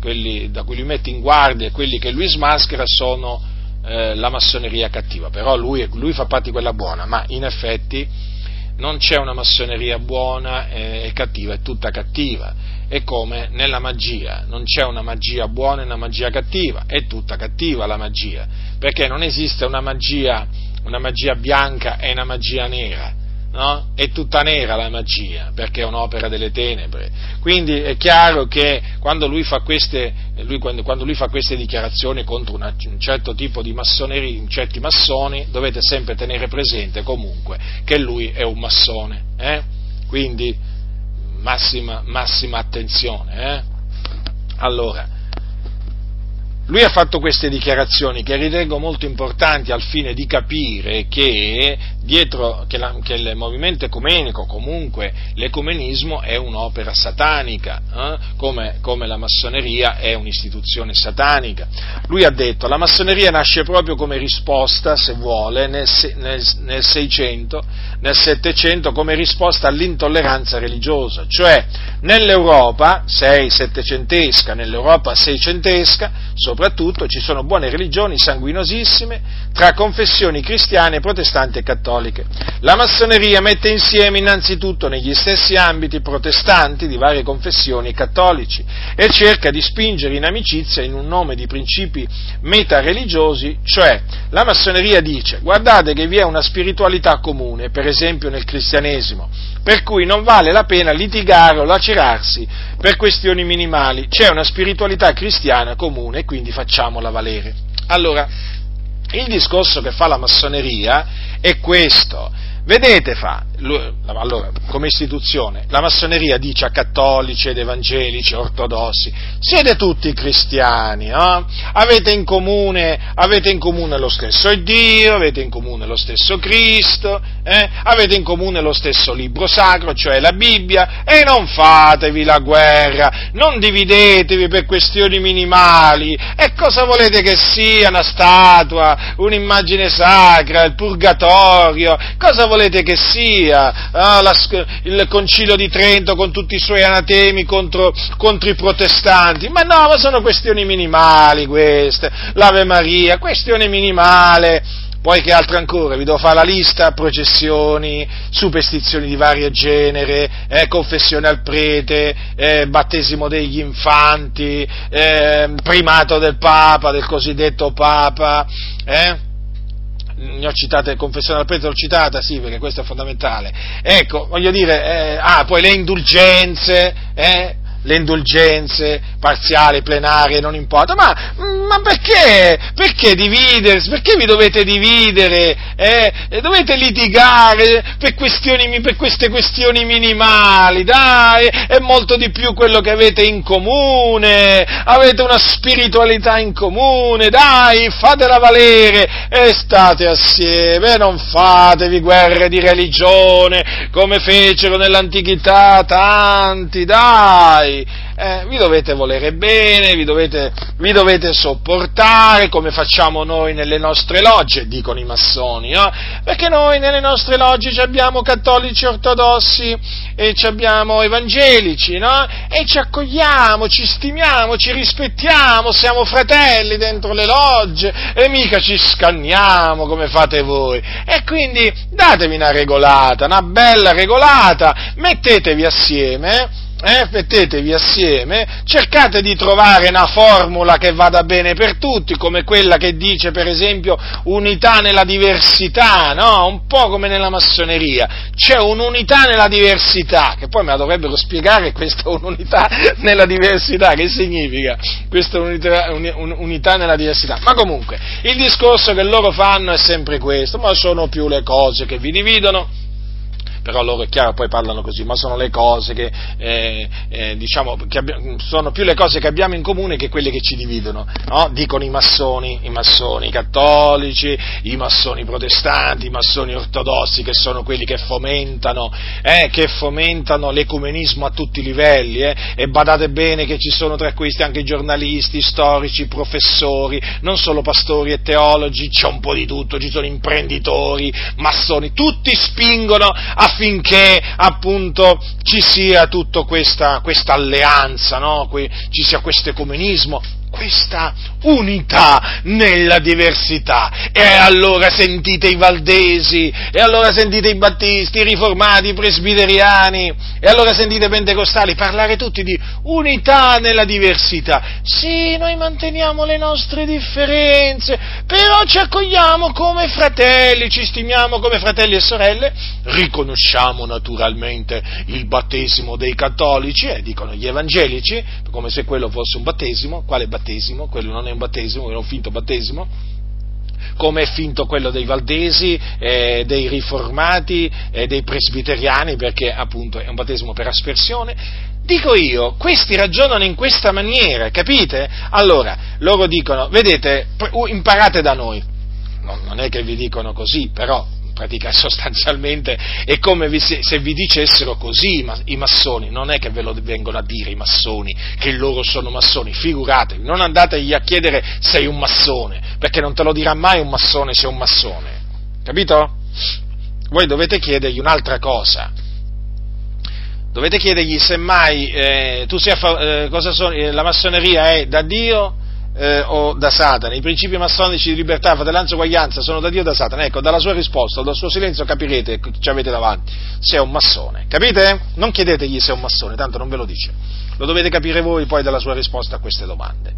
quelli da cui lui mette in guardia e quelli che lui smaschera sono eh, la massoneria cattiva, però lui, lui, fa parte di quella buona, ma in effetti non c'è una massoneria buona e cattiva, è tutta cattiva. È come nella magia, non c'è una magia buona e una magia cattiva, è tutta cattiva la magia, perché non esiste una magia, una magia bianca e una magia nera no? È tutta nera la magia, perché è un'opera delle tenebre. Quindi è chiaro che quando lui fa queste, lui, quando, quando lui fa queste dichiarazioni contro una, un certo tipo di massoneria, certi massoni, dovete sempre tenere presente comunque che lui è un massone. Eh? Quindi massima, massima attenzione. Eh? Allora, lui ha fatto queste dichiarazioni che ritengo molto importanti al fine di capire che dietro che, la, che il movimento ecumenico, comunque l'ecumenismo è un'opera satanica, eh? come, come, la massoneria è un'istituzione satanica. Lui ha detto la massoneria nasce proprio come risposta, se vuole, nel, nel, nel 600, nel 700, come risposta all'intolleranza religiosa, cioè nell'Europa 6-700esca, nell'Europa 600esca, soprattutto ci sono buone religioni sanguinosissime tra confessioni cristiane, protestanti e cattoliche. La massoneria mette insieme innanzitutto negli stessi ambiti protestanti di varie confessioni cattolici e cerca di spingere in amicizia in un nome di principi metareligiosi, cioè la massoneria dice guardate che vi è una spiritualità comune, per esempio nel cristianesimo, per cui non vale la pena litigare o lacerarsi per questioni minimali, c'è una spiritualità cristiana comune quindi facciamola valere. Allora, il discorso che fa la massoneria è questo. Vedete, fa, allora, come istituzione, la massoneria dice a cattolici ed evangelici, ortodossi, siete tutti cristiani, no? avete, in comune, avete in comune lo stesso Dio, avete in comune lo stesso Cristo, eh? avete in comune lo stesso libro sacro, cioè la Bibbia, e non fatevi la guerra, non dividetevi per questioni minimali, e cosa volete che sia una statua, un'immagine sacra, il purgatorio, cosa volete che sia? Ah, la, il concilio di Trento con tutti i suoi anatemi contro, contro, i protestanti, ma no, ma sono questioni minimali queste, l'Ave Maria, questione minimale. Poi che altro ancora? Vi devo fare la lista, processioni, superstizioni di vario genere, eh, confessione al prete, eh, battesimo degli infanti, eh, primato del Papa, del cosiddetto Papa, eh? Ne ho citate, confessione al prete l'ho citata, sì, perché questo è fondamentale. Ecco, voglio dire, eh, ah, poi le indulgenze, eh, le indulgenze parziali, plenarie, non importa, ma, ma perché? Perché dividersi? Perché vi dovete dividere? Eh? Dovete litigare per, per, queste questioni minimali, dai, è molto di più quello che avete in comune, avete una spiritualità in comune, dai, fatela valere e state assieme, non fatevi guerre di religione come fecero nell'antichità tanti, dai eh, vi dovete volere bene, vi dovete, vi dovete, sopportare come facciamo noi nelle nostre logge, dicono i massoni, no? perché noi nelle nostre logge abbiamo cattolici ortodossi e abbiamo evangelici, no? e ci accogliamo, ci stimiamo, ci rispettiamo, siamo fratelli dentro le logge e mica ci scanniamo come fate voi. E quindi datevi una regolata, una bella regolata, mettetevi assieme, eh? mettetevi assieme, cercate di trovare una formula che vada bene per tutti, come quella che dice per esempio unità nella diversità, no? Un po' come nella massoneria, c'è un'unità nella diversità, che poi me la dovrebbero spiegare questa unità nella diversità, che significa questa unità, unità nella diversità. Ma comunque, il discorso che loro fanno è sempre questo, ma sono più le cose che vi dividono però loro è chiaro poi parlano così, ma sono le cose che, eh, eh, diciamo, che abbiamo, sono più le cose che abbiamo in comune che quelle che ci dividono, no? dicono i massoni, i massoni cattolici, i massoni protestanti, i massoni ortodossi che sono quelli che fomentano, eh, che fomentano l'ecumenismo a tutti i livelli eh, e badate bene che ci sono tra questi anche giornalisti, storici, professori, non solo pastori e teologi, c'è un po' di tutto, ci sono imprenditori, massoni, tutti spingono affinché appunto ci sia tutta questa, questa alleanza, no? ci sia questo ecumenismo, questa unità nella diversità. E allora sentite i valdesi, e allora sentite i battisti, i riformati, i presbiteriani, e allora sentite i pentecostali parlare tutti di unità nella diversità. Sì, noi manteniamo le nostre differenze, però ci accogliamo come fratelli, ci stimiamo come fratelli e sorelle, riconosciamo naturalmente il battesimo dei cattolici, eh, dicono gli evangelici, come se quello fosse un battesimo, quale battesimo? Battesimo, quello non è un battesimo, quello è un finto battesimo, come è finto quello dei valdesi, eh, dei riformati, eh, dei presbiteriani, perché appunto è un battesimo per aspersione. Dico io, questi ragionano in questa maniera, capite? Allora, loro dicono, vedete, imparate da noi. non è che vi dicono così, però pratica <laughs> sostanzialmente è come se vi dicessero così i massoni, non è che ve lo vengono a dire i massoni, che loro sono massoni, figuratevi, non andategli a chiedere sei un massone, perché non te lo dirà mai un massone se è un massone, capito? Voi dovete chiedergli un'altra cosa, dovete chiedergli semmai eh, tu sia, eh, cosa sono, eh, la massoneria è da Dio eh, o da Satana. I principi massonici di libertà, fratellanza e uguaglianza sono da Dio o da Satana. Ecco, dalla sua risposta, dal suo silenzio capirete che ci avete davanti se è un massone. Capite? Non chiedetegli se è un massone, tanto non ve lo dice. Lo dovete capire voi poi dalla sua risposta a queste domande.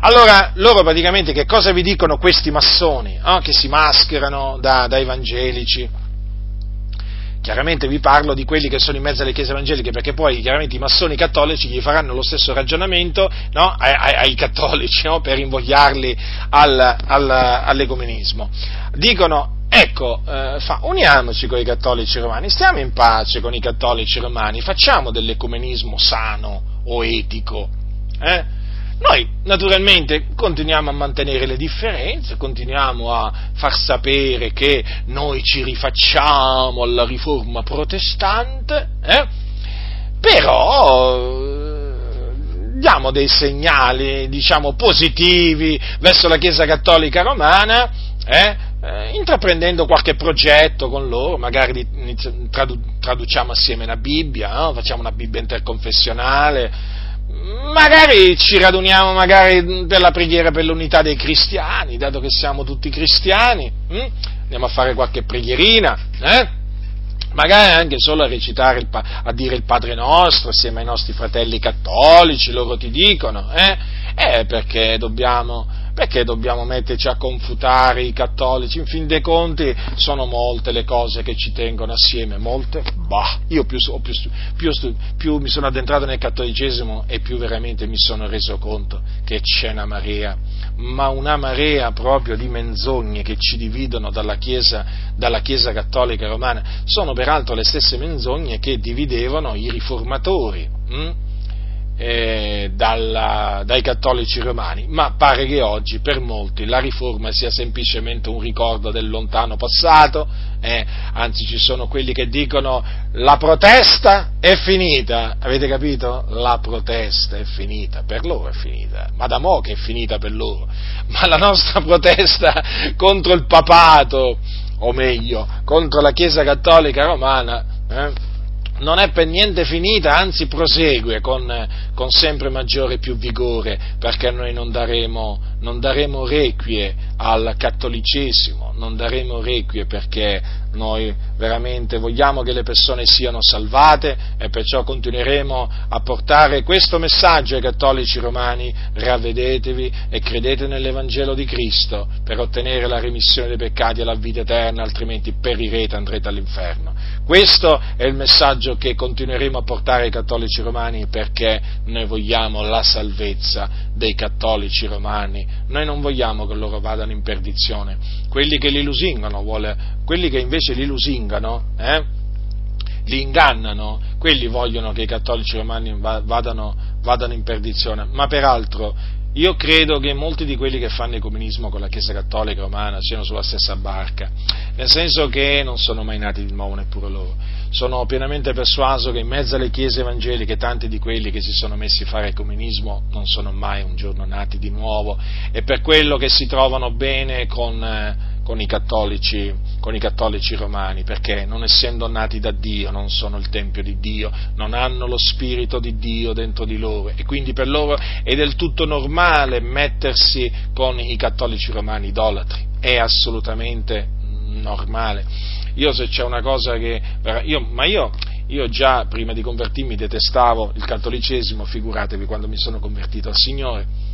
Allora, loro praticamente che cosa vi dicono questi massoni, oh, che si mascherano da, da evangelici? Chiaramente vi parlo di quelli che sono in mezzo alle chiese evangeliche, perché poi chiaramente i massoni cattolici gli faranno lo stesso ragionamento no, ai, ai, cattolici no, per invogliarli al, al, all'ecumenismo. Dicono, ecco, eh, fa, uniamoci con i cattolici romani, stiamo in pace con i cattolici romani, facciamo dell'ecumenismo sano o etico. Eh? Noi naturalmente continuiamo a mantenere le differenze, continuiamo a far sapere che noi ci rifacciamo alla riforma protestante, eh? però eh, diamo dei segnali, diciamo, positivi verso la Chiesa Cattolica Romana, eh? Eh, intraprendendo qualche progetto con loro, magari tradu- traduciamo assieme una Bibbia, no? facciamo una Bibbia interconfessionale, magari ci raduniamo magari per la preghiera per l'unità dei cristiani, dato che siamo tutti cristiani, hm? andiamo a fare qualche preghierina, eh? magari anche solo a recitare, il, a dire il Padre nostro assieme ai nostri fratelli cattolici, loro ti dicono, eh? Eh, perché dobbiamo perché dobbiamo metterci a confutare i cattolici? In fin dei conti sono molte le cose che ci tengono assieme, molte? Bah, io più, più, più, più mi sono addentrato nel cattolicesimo e più veramente mi sono reso conto che c'è una marea, ma una marea proprio di menzogne che ci dividono dalla Chiesa, dalla chiesa cattolica romana. Sono peraltro le stesse menzogne che dividevano i riformatori. Hm? Eh, dalla, dai cattolici romani, ma pare che oggi per molti la riforma sia semplicemente un ricordo del lontano passato, eh, anzi ci sono quelli che dicono la protesta è finita, avete capito? La protesta è finita, per loro è finita, ma da mo' che è finita per loro, <laughs> ma la nostra protesta contro il papato, o meglio, contro la Chiesa cattolica romana, eh, non è per niente finita, anzi prosegue con, con sempre maggiore e più vigore, perché noi non daremo, non daremo requie al cattolicesimo, non daremo requie perché noi veramente vogliamo che le persone siano salvate e perciò continueremo a portare questo messaggio ai cattolici romani, ravvedetevi e credete nell'Evangelo di Cristo per ottenere la remissione dei peccati e la vita eterna, altrimenti perirete, andrete all'inferno. Questo è il messaggio che continueremo a portare ai cattolici romani perché noi vogliamo la salvezza dei cattolici romani, noi non vogliamo che loro vadano in perdizione, quelli che li lusingano, vuole, quelli che invece li lusingano, eh, li ingannano, quelli vogliono che i cattolici romani vadano, vadano in perdizione, ma peraltro io credo che molti di quelli che fanno il comunismo con la Chiesa Cattolica Romana siano sulla stessa barca, nel senso che non sono mai nati di nuovo neppure loro. Sono pienamente persuaso che in mezzo alle chiese evangeliche tanti di quelli che si sono messi a fare il comunismo non sono mai un giorno nati di nuovo e per quello che si trovano bene con, eh, con, i, cattolici, con i cattolici romani, perché non essendo nati da Dio non sono il Tempio di Dio, non hanno lo Spirito di Dio dentro di loro e quindi per loro è del tutto normale mettersi con i cattolici romani idolatri, è assolutamente normale. Io se c'è una cosa che... Io, ma io, io già prima di convertirmi detestavo il cattolicesimo, figuratevi quando mi sono convertito al Signore.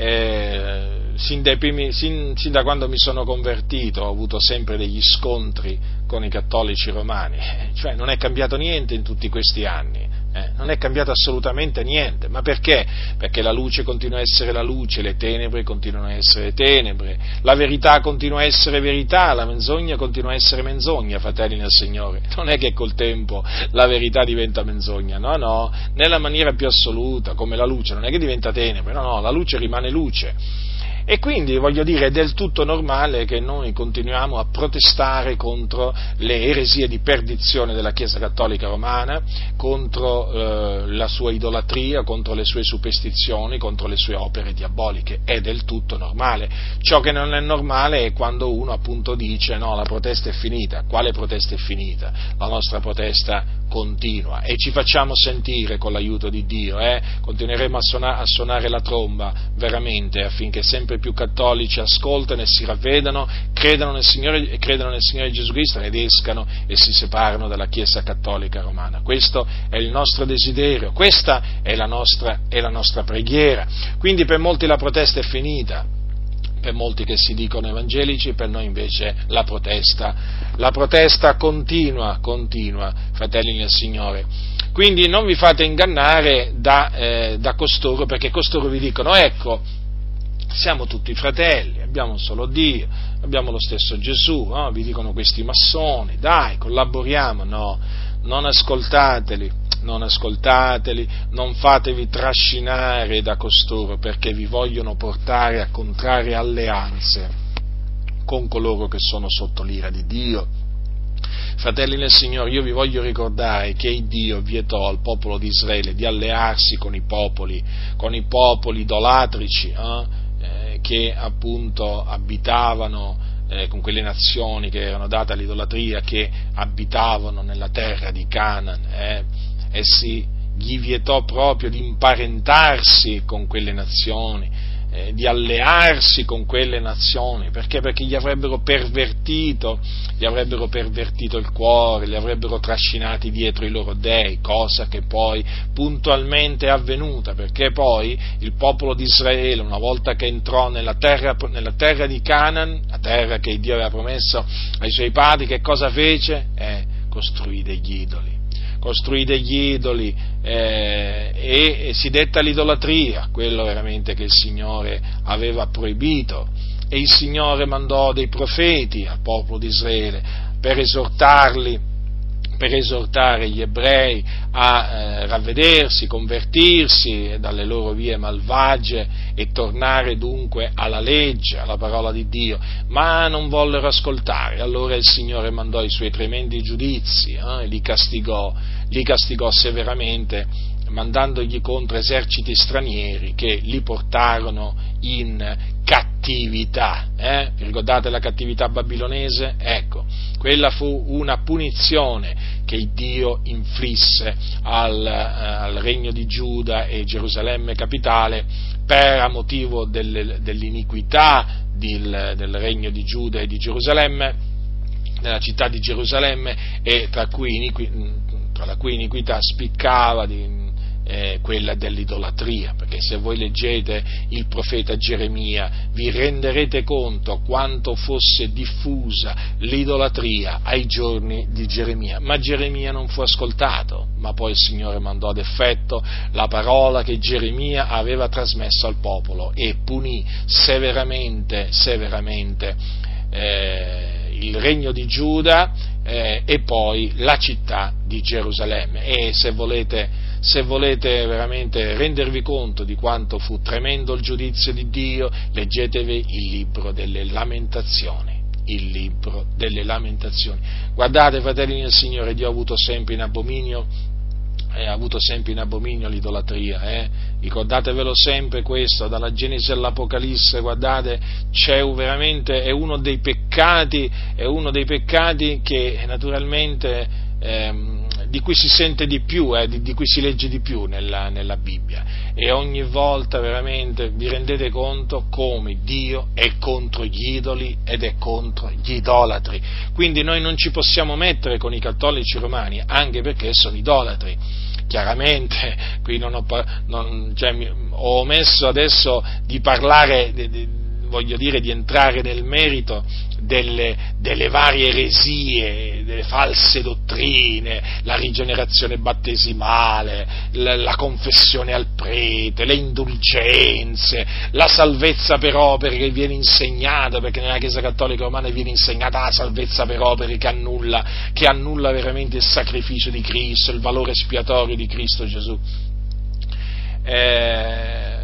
Eh, sin, primi, sin, sin, da quando mi sono convertito ho avuto sempre degli scontri con i cattolici romani, <laughs> cioè non è cambiato niente in tutti questi anni. Eh, non è cambiato assolutamente niente, ma perché? Perché la luce continua a essere la luce, le tenebre continuano a essere tenebre, la verità continua a essere verità, la menzogna continua a essere menzogna, fratelli nel Signore. Non è che col tempo la verità diventa menzogna, no, no, nella maniera più assoluta, come la luce, non è che diventa tenebre, no, no, la luce rimane luce. E quindi voglio dire, è del tutto normale che noi continuiamo a protestare contro le eresie di perdizione della Chiesa Cattolica Romana, contro eh, la sua idolatria, contro le sue superstizioni, contro le sue opere diaboliche. È del tutto normale. Ciò che non è normale è quando uno appunto dice no, la protesta è finita. Quale protesta è finita? La nostra protesta continua e ci facciamo sentire con l'aiuto di Dio, eh? continueremo a, suona- a suonare la tromba veramente affinché sempre più cattolici ascoltano e si ravvedano, credano nel Signore, credano nel Signore Gesù Cristo ed escano e si separano dalla Chiesa cattolica romana. Questo è il nostro desiderio, questa è la nostra, è la nostra preghiera. Quindi per molti la protesta è finita, per molti che si dicono evangelici, per noi invece la protesta, la protesta continua, continua, fratelli nel Signore. Quindi non vi fate ingannare da, eh, da costoro, perché costoro vi dicono, ecco, siamo tutti fratelli, abbiamo un solo Dio, abbiamo lo stesso Gesù, no? vi dicono questi massoni, dai, collaboriamo, no, non ascoltateli, non ascoltateli, non fatevi trascinare da costoro perché vi vogliono portare a contrarie alleanze con coloro che sono sotto l'ira di Dio. Fratelli nel Signore, io vi voglio ricordare che Dio vietò al popolo di Israele di allearsi con i popoli, con i popoli idolatrici, eh? Che appunto abitavano eh, con quelle nazioni che erano date all'idolatria, che abitavano nella terra di Canaan, eh, essi gli vietò proprio di imparentarsi con quelle nazioni, eh, di allearsi con quelle nazioni, perché? Perché gli avrebbero pervertito, gli avrebbero pervertito il cuore, li avrebbero trascinati dietro i loro dei, cosa che poi puntualmente è avvenuta, perché poi il popolo di Israele, una volta che entrò nella terra, nella terra di Canaan, la terra che Dio aveva promesso ai suoi padri, che cosa fece? Eh, costruì degli idoli costruì degli idoli eh, e, e si detta l'idolatria, quello veramente che il Signore aveva proibito. E il Signore mandò dei profeti al popolo di Israele per esortarli per esortare gli ebrei a eh, ravvedersi, convertirsi dalle loro vie malvagie e tornare dunque alla legge, alla parola di Dio, ma non vollero ascoltare. Allora il Signore mandò i suoi tremendi giudizi eh, li castigò, li castigò severamente mandandogli contro eserciti stranieri che li portarono in cattività. Eh? Vi ricordate la cattività babilonese? Ecco, quella fu una punizione che Dio inflisse al, eh, al regno di Giuda e Gerusalemme capitale per a motivo delle, dell'iniquità del, del regno di Giuda e di Gerusalemme nella città di Gerusalemme e tra, cui, tra la cui iniquità spiccava di, eh, quella dell'idolatria, perché se voi leggete il profeta Geremia vi renderete conto quanto fosse diffusa l'idolatria ai giorni di Geremia, ma Geremia non fu ascoltato, ma poi il Signore mandò ad effetto la parola che Geremia aveva trasmesso al popolo e punì severamente, severamente eh, il regno di Giuda eh, e poi la città di Gerusalemme. E se volete, se volete veramente rendervi conto di quanto fu tremendo il giudizio di Dio, leggetevi il libro delle lamentazioni il libro delle lamentazioni. Guardate, fratelli del Signore, Dio ha avuto sempre in abominio eh, ha avuto sempre in abominio l'idolatria, eh? ricordatevelo sempre questo, dalla Genesi all'Apocalisse, guardate, è uno dei peccati, è uno dei peccati che naturalmente ehm, di cui si sente di più, eh, di, di, cui si legge di più nella, nella, Bibbia. E ogni volta veramente vi rendete conto come Dio è contro gli idoli ed è contro gli idolatri. Quindi noi non ci possiamo mettere con i cattolici romani, anche perché sono idolatri. Chiaramente, qui non ho, non, cioè, ho omesso adesso di parlare, di, di, voglio dire, di entrare nel merito delle, delle, varie eresie, delle false dottrine, la rigenerazione battesimale, la, la, confessione al prete, le indulgenze, la salvezza per opere che viene insegnata, perché nella Chiesa Cattolica Romana viene insegnata la salvezza per opere che annulla, che annulla veramente il sacrificio di Cristo, il valore espiatorio di Cristo Gesù. Eh,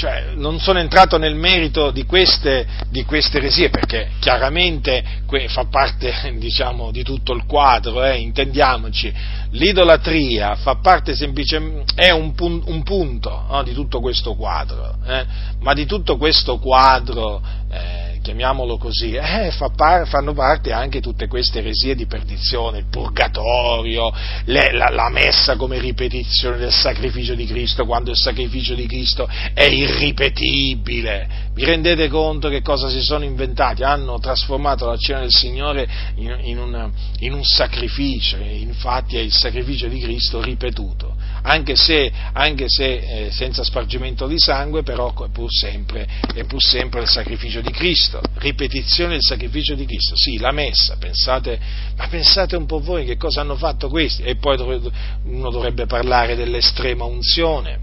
cioè, non sono entrato nel merito di queste, di queste eresie perché chiaramente fa parte <laughs> diciamo, di tutto il quadro, eh, intendiamoci, l'idolatria fa parte semplicemente, è un, pun, un punto no, di tutto questo quadro, eh, ma di tutto questo quadro eh, chiamiamolo così, eh, fa par- fanno parte anche tutte queste eresie di perdizione, il purgatorio, le, la, la, messa come ripetizione del sacrificio di Cristo, quando il sacrificio di Cristo è irripetibile. Vi rendete conto che cosa si sono inventati? Hanno trasformato la cena del Signore in, in, un, in un sacrificio, infatti è il sacrificio di Cristo ripetuto. Anche se, anche se eh, senza spargimento di sangue, però è pur, sempre, è pur sempre il sacrificio di Cristo, ripetizione del sacrificio di Cristo, sì, la messa, pensate, ma pensate un po' voi che cosa hanno fatto questi, e poi uno dovrebbe parlare dell'estrema unzione,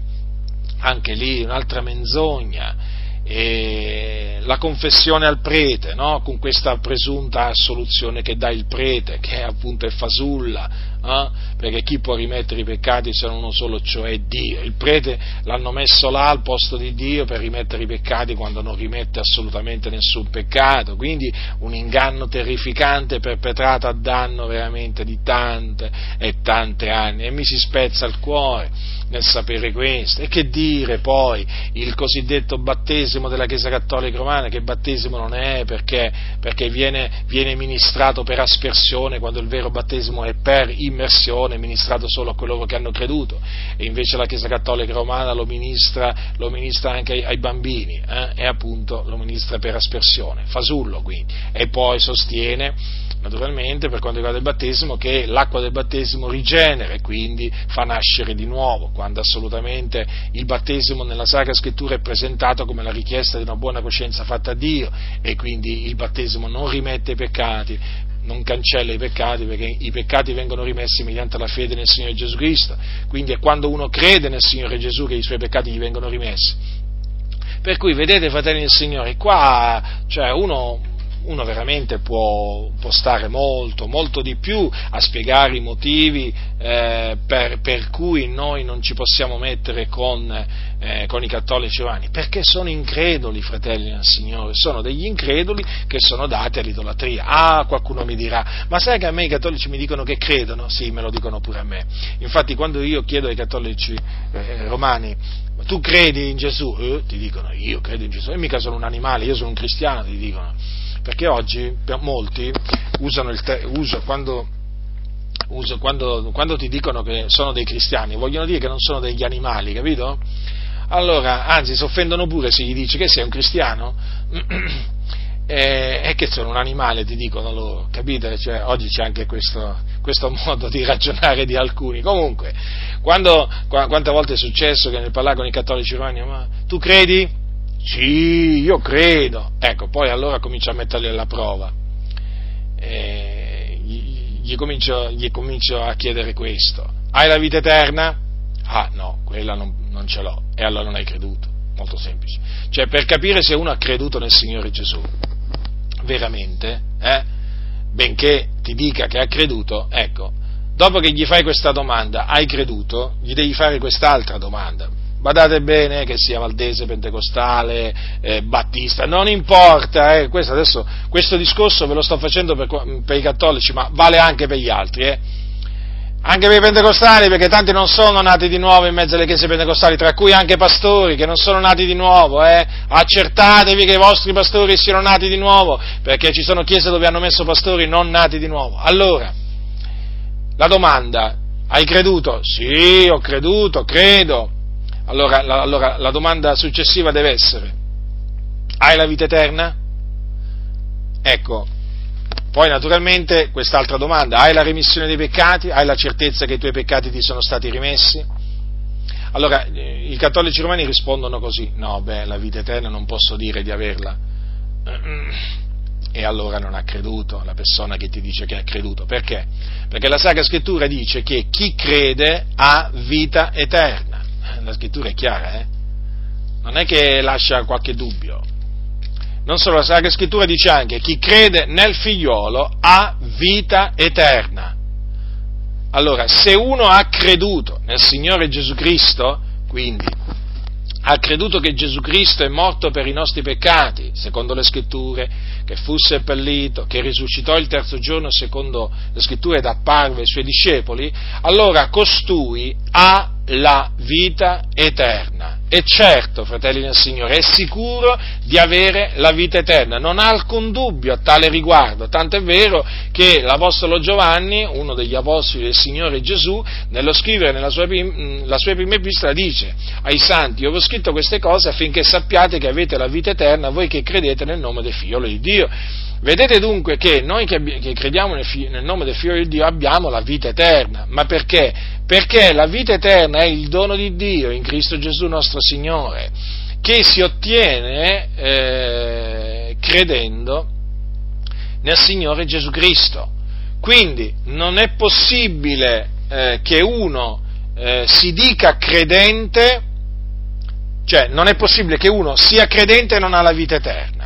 anche lì un'altra menzogna, e la confessione al prete, no? con questa presunta assoluzione che dà il prete, che appunto è fasulla, eh? perché chi può rimettere i peccati se non uno solo, cioè Dio. Il prete l'hanno messo là al posto di Dio per rimettere i peccati quando non rimette assolutamente nessun peccato, quindi un inganno terrificante perpetrato a danno veramente di tante e tante anni e mi si spezza il cuore nel sapere questo. E che dire poi il cosiddetto battesimo della Chiesa Cattolica Romana, che battesimo non è perché, perché viene, viene, ministrato per aspersione quando il vero battesimo è per immersione, ministrato solo a coloro che hanno creduto, e invece la Chiesa Cattolica Romana lo ministra, lo ministra anche ai, ai bambini, eh? e appunto lo ministra per aspersione, fasullo quindi, e poi sostiene naturalmente per quanto riguarda il battesimo, che l'acqua del battesimo rigenera e quindi fa nascere di nuovo, quando assolutamente il battesimo nella Sacra Scrittura è presentato come la richiesta di una buona coscienza fatta a Dio e quindi il battesimo non rimette i peccati, non cancella i peccati perché i peccati vengono rimessi mediante la fede nel Signore Gesù Cristo, quindi è quando uno crede nel Signore Gesù che i suoi peccati gli vengono rimessi. Per cui vedete, fratelli del Signore, qua cioè uno uno veramente può, può, stare molto, molto di più a spiegare i motivi eh, per, per, cui noi non ci possiamo mettere con, eh, con, i cattolici romani, perché sono increduli, fratelli del Signore, sono degli increduli che sono dati all'idolatria. Ah, qualcuno mi dirà, ma sai che a me i cattolici mi dicono che credono? Sì, me lo dicono pure a me. Infatti quando io chiedo ai cattolici eh, romani, tu credi in Gesù? Eh, ti dicono, io credo in Gesù, e mica sono un animale, io sono un cristiano, ti dicono perché oggi molti usano te- uso, quando, uso, quando, quando ti dicono che sono dei cristiani, vogliono dire che non sono degli animali, capito? Allora, anzi, si offendono pure se gli dici che sei un cristiano <clears throat> e, che sono un animale, ti dicono loro, capite? Cioè, oggi c'è anche questo, questo, <laughs> modo di ragionare di alcuni. Comunque, quando, quante volte è successo che nel parlare con i cattolici romani, ma tu credi? Sì, io credo. Ecco, poi allora comincio a metterli alla prova. E gli, comincio, gli comincio a chiedere questo. Hai la vita eterna? Ah no, quella non, non ce l'ho. E allora non hai creduto. Molto semplice. Cioè, per capire se uno ha creduto nel Signore Gesù, veramente, eh, benché ti dica che ha creduto, ecco, dopo che gli fai questa domanda, hai creduto, gli devi fare quest'altra domanda. Badate bene che sia valdese, pentecostale, eh, battista, non importa, eh, questo, adesso, questo discorso ve lo sto facendo per, per, i cattolici, ma vale anche per gli altri. Eh. Anche per i pentecostali, perché tanti non sono nati di nuovo in mezzo alle chiese pentecostali, tra cui anche pastori che non sono nati di nuovo. Eh. Accertatevi che i vostri pastori siano nati di nuovo, perché ci sono chiese dove hanno messo pastori non nati di nuovo. Allora, la domanda, hai creduto? Sì, ho creduto, credo allora la, allora la domanda successiva deve essere, hai la vita eterna? Ecco, poi naturalmente quest'altra domanda, hai la remissione dei peccati? Hai la certezza che i tuoi peccati ti sono stati rimessi? Allora, i cattolici romani rispondono così, no, beh, la vita eterna non posso dire di averla. E allora non ha creduto la persona che ti dice che ha creduto. Perché? Perché la Sacra Scrittura dice che chi crede ha vita eterna la scrittura è chiara, eh? non è che lascia qualche dubbio. Non solo la Sacra Scrittura dice anche chi crede nel figliolo ha vita eterna. Allora, se uno ha creduto nel Signore Gesù Cristo, quindi ha creduto che Gesù Cristo è morto per i nostri peccati, secondo le scritture, che fu seppellito, che risuscitò il terzo giorno, secondo le scritture, ed apparve ai suoi discepoli, allora costui ha la vita eterna. E certo, fratelli del Signore, è sicuro di avere la vita eterna, non ha alcun dubbio a tale riguardo, tanto è vero che l'Apostolo Giovanni, uno degli Apostoli del Signore Gesù, nello scrivere nella sua, la sua prima epistola dice ai santi, io vi ho scritto queste cose affinché sappiate che avete la vita eterna voi che credete nel nome del Figlio di Dio. Vedete dunque che noi che, crediamo nel, nel, nome del Figlio di Dio abbiamo la vita eterna, ma perché? Perché la vita eterna è il dono di Dio in Cristo Gesù nostro Signore, che si ottiene eh, credendo nel Signore Gesù Cristo. Quindi non è possibile eh, che uno eh, si dica credente, cioè non è possibile che uno sia credente e non ha la vita eterna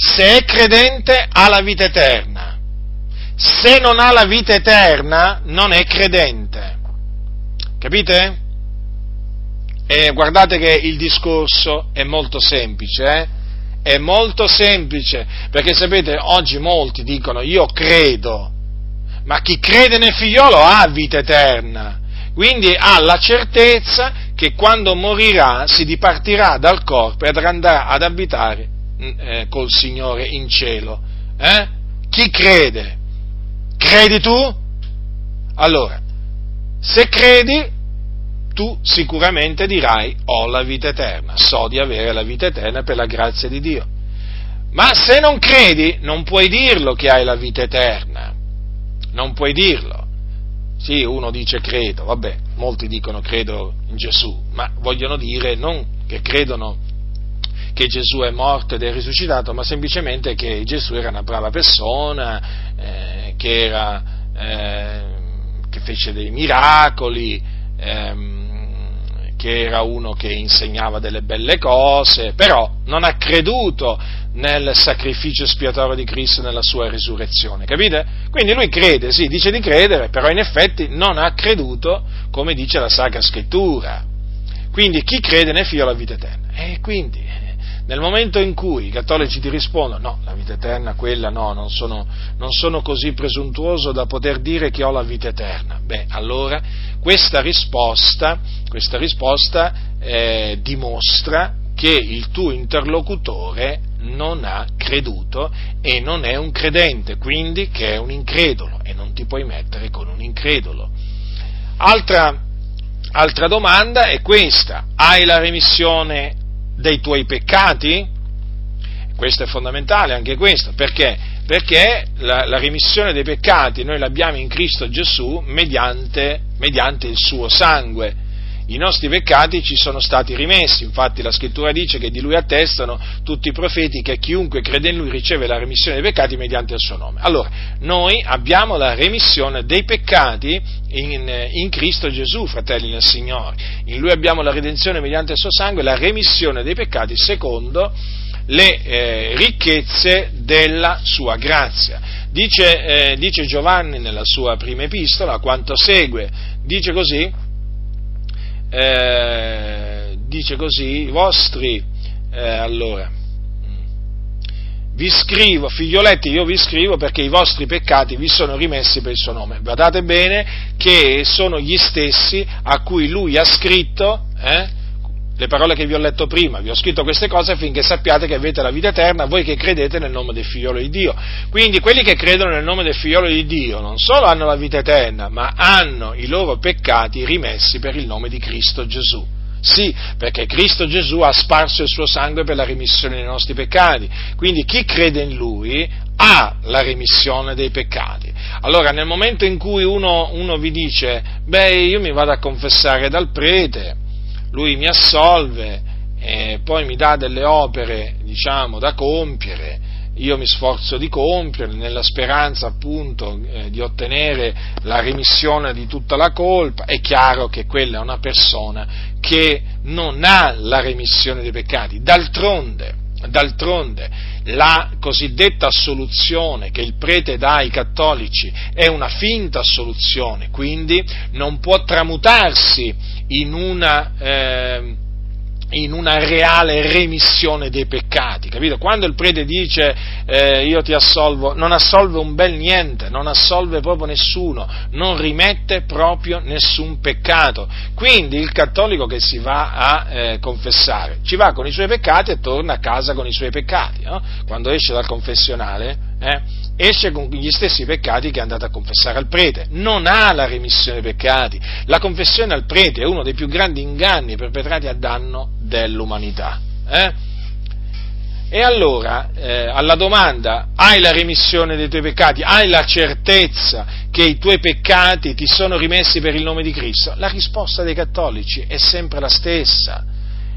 se è credente ha la vita eterna, se non ha la vita eterna non è credente. Capite? E guardate che il discorso è molto semplice, eh? È molto semplice, perché sapete, oggi molti dicono io credo, ma chi crede nel figliolo ha vita eterna, quindi ha la certezza che quando morirà si dipartirà dal corpo ed andrà ad abitare eh, col Signore in cielo. Eh? Chi crede? Credi tu? Allora, se credi, tu sicuramente dirai ho la vita eterna, so di avere la vita eterna per la grazia di Dio. Ma se non credi, non puoi dirlo che hai la vita eterna. Non puoi dirlo. Sì, uno dice credo, vabbè, molti dicono credo in Gesù, ma vogliono dire non che credono che Gesù è morto ed è risuscitato, ma semplicemente che Gesù era una brava persona, eh, che, era, eh, che, fece dei miracoli, ehm, che era uno che insegnava delle belle cose, però non ha creduto nel sacrificio espiatorio di Cristo nella sua risurrezione, capite? Quindi lui crede, sì, dice di credere, però in effetti non ha creduto come dice la Sacra Scrittura. Quindi chi crede nel figlio ha la vita eterna. E quindi nel momento in cui i cattolici ti rispondono no, la vita eterna, quella no, non sono, non sono così presuntuoso da poter dire che ho la vita eterna, beh, allora questa risposta, questa risposta eh, dimostra che il tuo interlocutore non ha creduto e non è un credente, quindi che è un incredulo e non ti puoi mettere con un incredulo. Altra, altra domanda è questa, hai la remissione dei tuoi peccati? Questo è fondamentale, anche questo, perché? Perché la, la remissione dei peccati noi l'abbiamo in Cristo Gesù mediante, mediante il suo sangue i nostri peccati ci sono stati rimessi, infatti la scrittura dice che di lui attestano tutti i profeti che chiunque crede in lui riceve la remissione dei peccati mediante il suo nome. Allora, noi abbiamo la remissione dei peccati in, in Cristo Gesù, fratelli nel Signore. In lui abbiamo la redenzione mediante il suo sangue, la remissione dei peccati secondo le eh, ricchezze della sua grazia. Dice, eh, dice Giovanni nella sua prima epistola quanto segue, dice così, eh, dice così, i vostri, eh, allora, vi scrivo, figlioletti, io vi scrivo perché i vostri peccati vi sono rimessi per il suo nome. Guardate bene che sono gli stessi a cui lui ha scritto, eh, le parole che vi ho letto prima, vi ho scritto queste cose affinché sappiate che avete la vita eterna, voi che credete nel nome del figliolo di Dio. Quindi quelli che credono nel nome del figliolo di Dio non solo hanno la vita eterna, ma hanno i loro peccati rimessi per il nome di Cristo Gesù. Sì, perché Cristo Gesù ha sparso il suo sangue per la remissione dei nostri peccati. Quindi chi crede in Lui ha la remissione dei peccati. Allora, nel momento in cui uno, uno vi dice, beh, io mi vado a confessare dal prete, lui mi assolve e poi mi dà delle opere, diciamo, da compiere, io mi sforzo di compierle nella speranza appunto eh, di ottenere la remissione di tutta la colpa, è chiaro che quella è una persona che non ha la remissione dei peccati. D'altronde, d'altronde la cosiddetta assoluzione che il prete dà ai cattolici è una finta assoluzione, quindi non può tramutarsi in una, eh, in una reale remissione dei peccati, capito? Quando il prete dice eh, io ti assolvo, non assolve un bel niente, non assolve proprio nessuno, non rimette proprio nessun peccato. Quindi il cattolico che si va a eh, confessare, ci va con i suoi peccati e torna a casa con i suoi peccati, no? quando esce dal confessionale eh, esce con gli stessi peccati che è andato a confessare al prete, non ha la remissione dei peccati. La confessione al prete è uno dei più grandi inganni perpetrati a danno dell'umanità. Eh? E allora, eh, alla domanda, hai la remissione dei tuoi peccati? Hai la certezza che i tuoi peccati ti sono rimessi per il nome di Cristo? La risposta dei cattolici è sempre la stessa.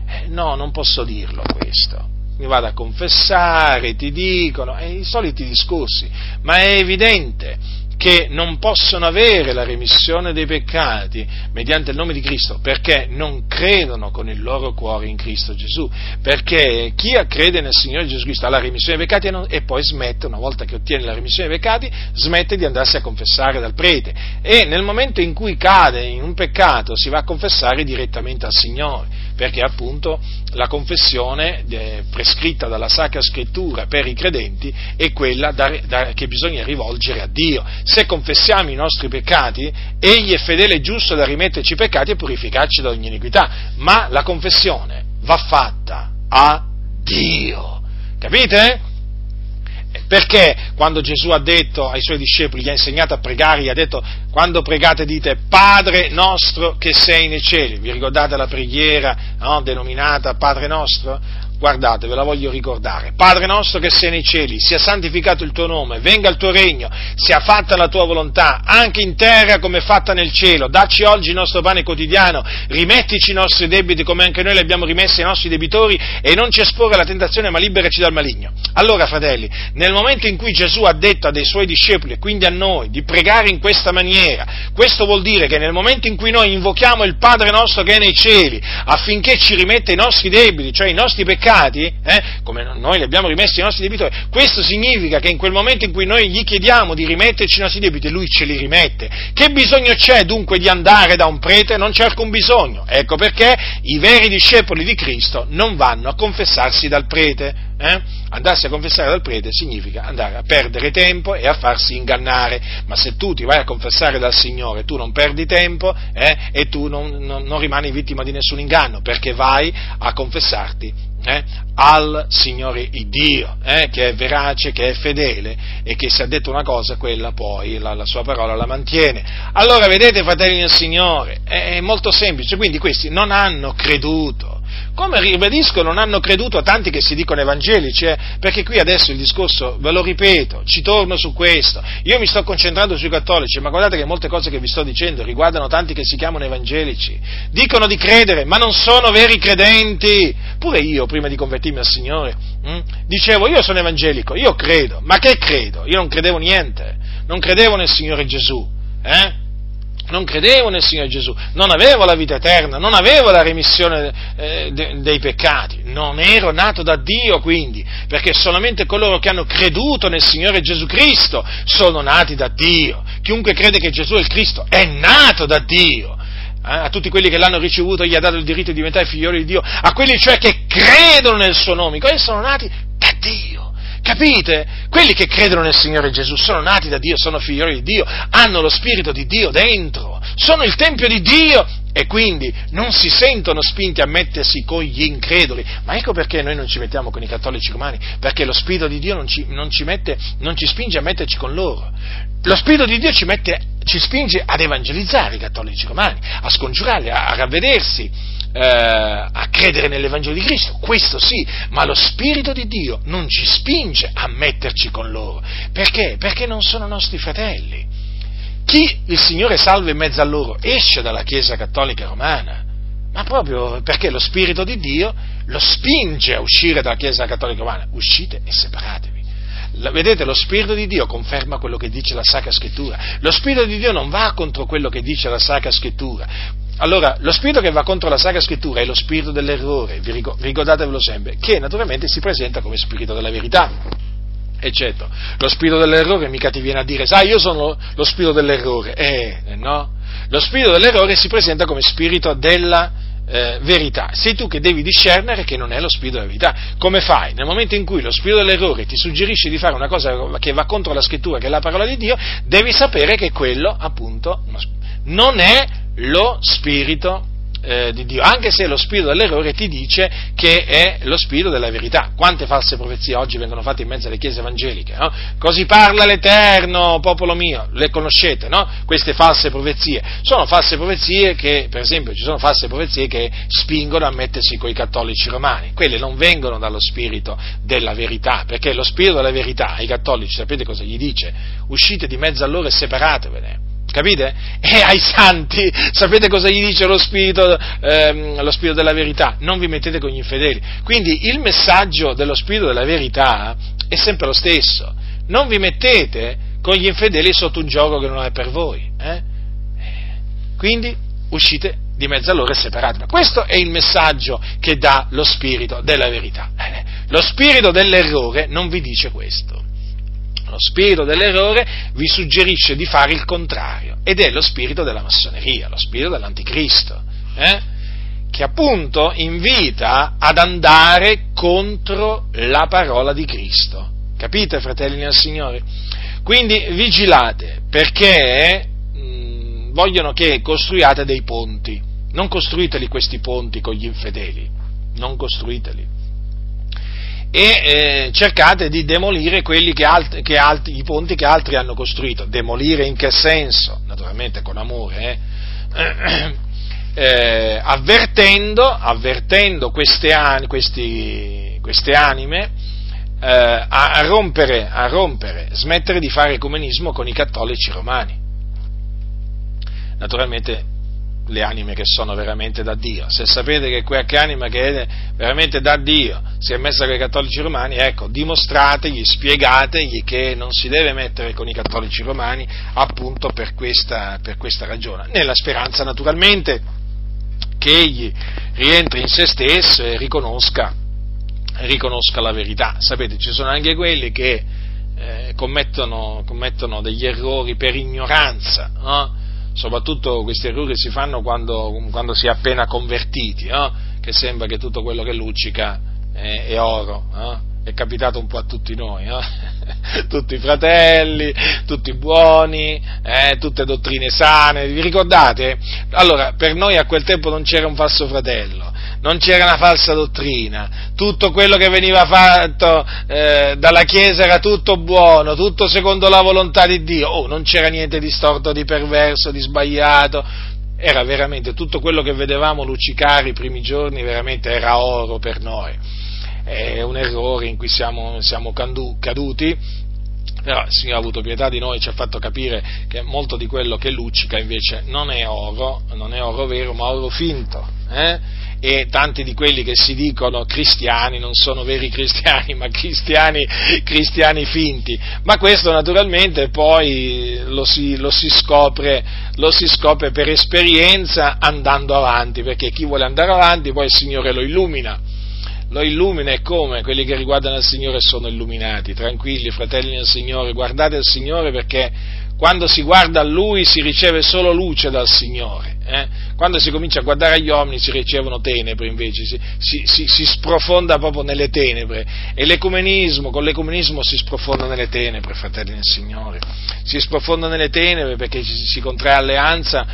Eh, no, non posso dirlo questo mi vado a confessare, ti dicono, e i soliti discorsi, ma è evidente che non possono avere la remissione dei peccati mediante il nome di Cristo perché non credono con il loro cuore in Cristo Gesù, perché chi crede nel Signore Gesù Cristo ha la remissione dei peccati e, poi smette, una volta che ottiene la remissione dei peccati, smette di andarsi a confessare dal prete e nel momento in cui cade in un peccato si va a confessare direttamente al Signore perché appunto la confessione eh, prescritta dalla Sacra Scrittura per i credenti è quella da, da, che bisogna rivolgere a Dio. Se confessiamo i nostri peccati, Egli è fedele e giusto da rimetterci i peccati e purificarci da ogni iniquità, ma la confessione va fatta a Dio. Capite? Perché quando Gesù ha detto ai suoi discepoli, gli ha insegnato a pregare, gli ha detto quando pregate dite Padre nostro che sei nei cieli, vi ricordate la preghiera no, denominata Padre nostro? Guardate, ve la voglio ricordare. Padre nostro che sei nei cieli, sia santificato il tuo nome, venga il tuo regno, sia fatta la tua volontà, anche in terra come fatta nel cielo. Dacci oggi il nostro pane quotidiano, rimettici i nostri debiti come anche noi li abbiamo rimessi ai nostri debitori e non ci esporre alla tentazione ma liberaci dal maligno. Allora, fratelli, nel momento in cui Gesù ha detto a dei suoi discepoli quindi a noi di pregare in questa maniera, questo vuol dire che nel momento in cui noi invochiamo il Padre nostro che è nei cieli affinché ci rimetta i nostri debiti, cioè i nostri peccati, peccati, eh, come noi li abbiamo rimessi ai nostri debitori, questo significa che in quel momento in cui noi gli chiediamo di rimetterci i nostri debiti, lui ce li rimette. Che bisogno c'è dunque di andare da un prete? Non c'è alcun bisogno. Ecco perché i veri discepoli di Cristo non vanno a confessarsi dal prete. Eh? Andarsi a confessare dal prete significa andare a perdere tempo e a farsi ingannare, ma se tu ti vai a confessare dal Signore, tu non perdi tempo eh? e tu non, non, non rimani vittima di nessun inganno, perché vai a confessarti eh, al Signore Dio, eh, che è verace, che è fedele e che se ha detto una cosa, quella poi la, la sua parola la mantiene. Allora, vedete, fratelli del Signore, è, è molto semplice, quindi questi non hanno creduto come ribadisco, non hanno creduto tanti che si dicono evangelici, eh? perché qui adesso il discorso, ve lo ripeto, ci torno su questo. Io mi sto concentrando sui cattolici, ma guardate che molte cose che vi sto dicendo riguardano tanti che si chiamano evangelici. Dicono di credere, ma non sono veri credenti. Pure io, prima di convertirmi al Signore, hm, dicevo, io sono evangelico, io credo, ma che credo? Io non credevo niente, non credevo nel Signore Gesù. Eh? Non credevo nel Signore Gesù, non avevo la vita eterna, non avevo la remissione eh, de, dei peccati, non ero nato da Dio quindi, perché solamente coloro che hanno creduto nel Signore Gesù Cristo sono nati da Dio. Chiunque crede che Gesù è il Cristo è nato da Dio. Eh, a tutti quelli che l'hanno ricevuto gli ha dato il diritto di diventare figlioli di Dio, a quelli cioè che credono nel suo nome, quelli sono nati da Dio. Capite? Quelli che credono nel Signore Gesù sono nati da Dio, sono figlioli di Dio, hanno lo Spirito di Dio dentro, sono il Tempio di Dio e quindi non si sentono spinti a mettersi con gli increduli. Ma ecco perché noi non ci mettiamo con i cattolici romani, perché lo Spirito di Dio non ci, non ci, mette, non ci spinge a metterci con loro. Lo Spirito di Dio ci, mette, ci spinge ad evangelizzare i cattolici romani, a scongiurarli, a, a ravvedersi eh, a credere nell'Evangelo di Cristo, questo sì, ma lo Spirito di Dio non ci spinge a metterci con loro. Perché? Perché non sono nostri fratelli. Chi il Signore salva in mezzo a loro esce dalla Chiesa Cattolica Romana, ma proprio perché lo Spirito di Dio lo spinge a uscire dalla Chiesa Cattolica Romana. Uscite e separatevi. Vedete, lo Spirito di Dio conferma quello che dice la Sacra Scrittura. Lo Spirito di Dio non va contro quello che dice la Sacra Scrittura. Allora, lo spirito che va contro la Sacra Scrittura è lo spirito dell'errore, ricordatevelo sempre, che naturalmente si presenta come spirito della verità. Eccetto. Lo spirito dell'errore mica ti viene a dire, sai, io sono lo spirito dell'errore. Eh, no. Lo spirito dell'errore si presenta come spirito della eh, verità. Sei tu che devi discernere che non è lo spirito della verità. Come fai? Nel momento in cui lo spirito dell'errore ti suggerisce di fare una cosa che va contro la scrittura, che è la parola di Dio, devi sapere che quello, appunto, non è lo spirito eh, di Dio, anche se lo spirito dell'errore ti dice che è lo spirito della verità. Quante false profezie oggi vengono fatte in mezzo alle chiese evangeliche? No? Così parla l'Eterno, popolo mio, le conoscete, no? Queste false profezie. Sono false profezie che, per esempio, ci sono false profezie che spingono a mettersi con i cattolici romani. Quelle non vengono dallo spirito della verità, perché lo spirito della verità ai cattolici, sapete cosa gli dice? Uscite di mezzo a loro e separatevene Capite? <laughs> E ai santi, sapete cosa gli dice lo spirito, ehm, lo spirito, della verità? Non vi mettete con gli infedeli. Quindi il messaggio dello spirito della verità è sempre lo stesso. Non vi mettete con gli infedeli sotto un gioco che non è per voi. Eh? Quindi uscite di mezzo a loro e separatevi. Questo è il messaggio che dà lo spirito della verità. Eh, lo spirito dell'errore non vi dice questo lo spirito dell'errore vi suggerisce di fare il contrario ed è lo spirito della massoneria, lo spirito dell'anticristo, eh? che appunto invita ad andare contro la parola di Cristo. Capite, fratelli nel Signore? Quindi vigilate perché mh, mm, vogliono che costruiate dei ponti. Non costruiteli questi ponti con gli infedeli, non costruiteli e eh, cercate di demolire che alt- che alt- i ponti che altri hanno costruito. Demolire in che senso? Naturalmente con amore, eh? <clears throat> eh, avvertendo, avvertendo queste, an- questi, queste anime eh, a, a, rompere, a rompere, smettere di fare ecumenismo con i cattolici romani. Naturalmente le anime che sono veramente da Dio. Se sapete che qualche anima che è veramente da Dio si è messa con i cattolici romani, ecco, dimostrategli, spiegategli che non si deve mettere con i cattolici romani appunto per questa, per questa ragione, nella speranza naturalmente che egli rientri in se stesso e riconosca, riconosca la verità. Sapete, ci sono anche quelli che eh, commettono, commettono, degli errori per ignoranza, no? Soprattutto questi errori si fanno quando, quando si è appena convertiti, no? che sembra che tutto quello che luccica è, è oro. No? È capitato un po' a tutti noi, no? <laughs> tutti i fratelli, tutti buoni, eh, tutte dottrine sane, vi ricordate? Allora, per noi a quel tempo non c'era un falso fratello, non c'era una falsa dottrina, tutto quello che veniva fatto eh, dalla Chiesa era tutto buono, tutto secondo la volontà di Dio, oh, non c'era niente di storto, di perverso, di sbagliato, era veramente tutto quello che vedevamo luccicare i primi giorni, veramente era oro per noi. È un errore in cui siamo, siamo caduti, però il Signore ha avuto pietà di noi e ci ha fatto capire che molto di quello che luccica invece non è oro, non è oro vero, ma oro finto. Eh? E tanti di quelli che si dicono cristiani non sono veri cristiani, <laughs> ma cristiani, cristiani finti. Ma questo naturalmente poi lo si, lo si, scopre, lo si scopre per esperienza andando avanti, perché chi vuole andare avanti poi il Signore lo illumina lo illumina e come? Quelli che riguardano il Signore sono illuminati, tranquilli, fratelli del Signore, guardate il Signore perché quando si guarda a Lui si riceve solo luce dal Signore, eh? quando si comincia a guardare agli uomini si ricevono tenebre invece, si, si, si, si sprofonda proprio nelle tenebre e l'ecumenismo, con l'ecumenismo si sprofonda nelle tenebre, fratelli del Signore, si sprofonda nelle tenebre perché si contrae alleanza,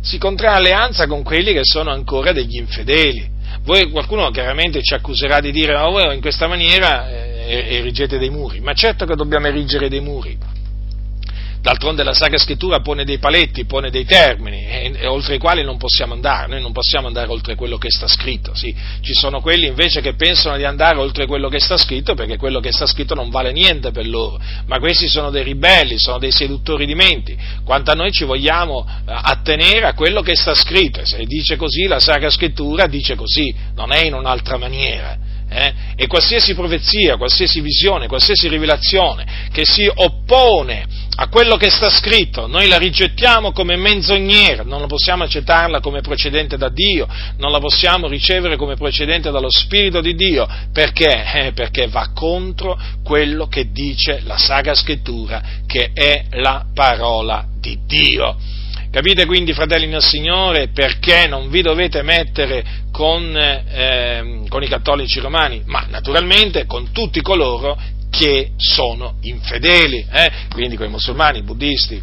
si contrae alleanza con quelli che sono ancora degli infedeli voi, qualcuno chiaramente ci accuserà di dire, oh, voi in questa maniera eh, erigete dei muri, ma certo che dobbiamo erigere dei muri. D'altronde la Sacra Scrittura pone dei paletti, pone dei termini, e, e, oltre i quali non possiamo andare, noi non possiamo andare oltre quello che sta scritto, sì. ci sono quelli invece che pensano di andare oltre quello che sta scritto perché quello che sta scritto non vale niente per loro, ma questi sono dei ribelli, sono dei seduttori di menti, quanto a noi ci vogliamo eh, attenere a quello che sta scritto, se dice così la Sacra Scrittura dice così, non è in un'altra maniera. Eh? E qualsiasi profezia, qualsiasi visione, qualsiasi rivelazione che si oppone a quello che sta scritto, noi la rigettiamo come menzognera, non la possiamo accettarla come procedente da Dio, non la possiamo ricevere come procedente dallo Spirito di Dio, perché? Eh, perché va contro quello che dice la Sacra Scrittura, che è la parola di Dio. Capite quindi, fratelli nel Signore, perché non vi dovete mettere con, eh, con i cattolici romani, ma naturalmente con tutti coloro che sono infedeli, eh? quindi con i musulmani, i buddisti,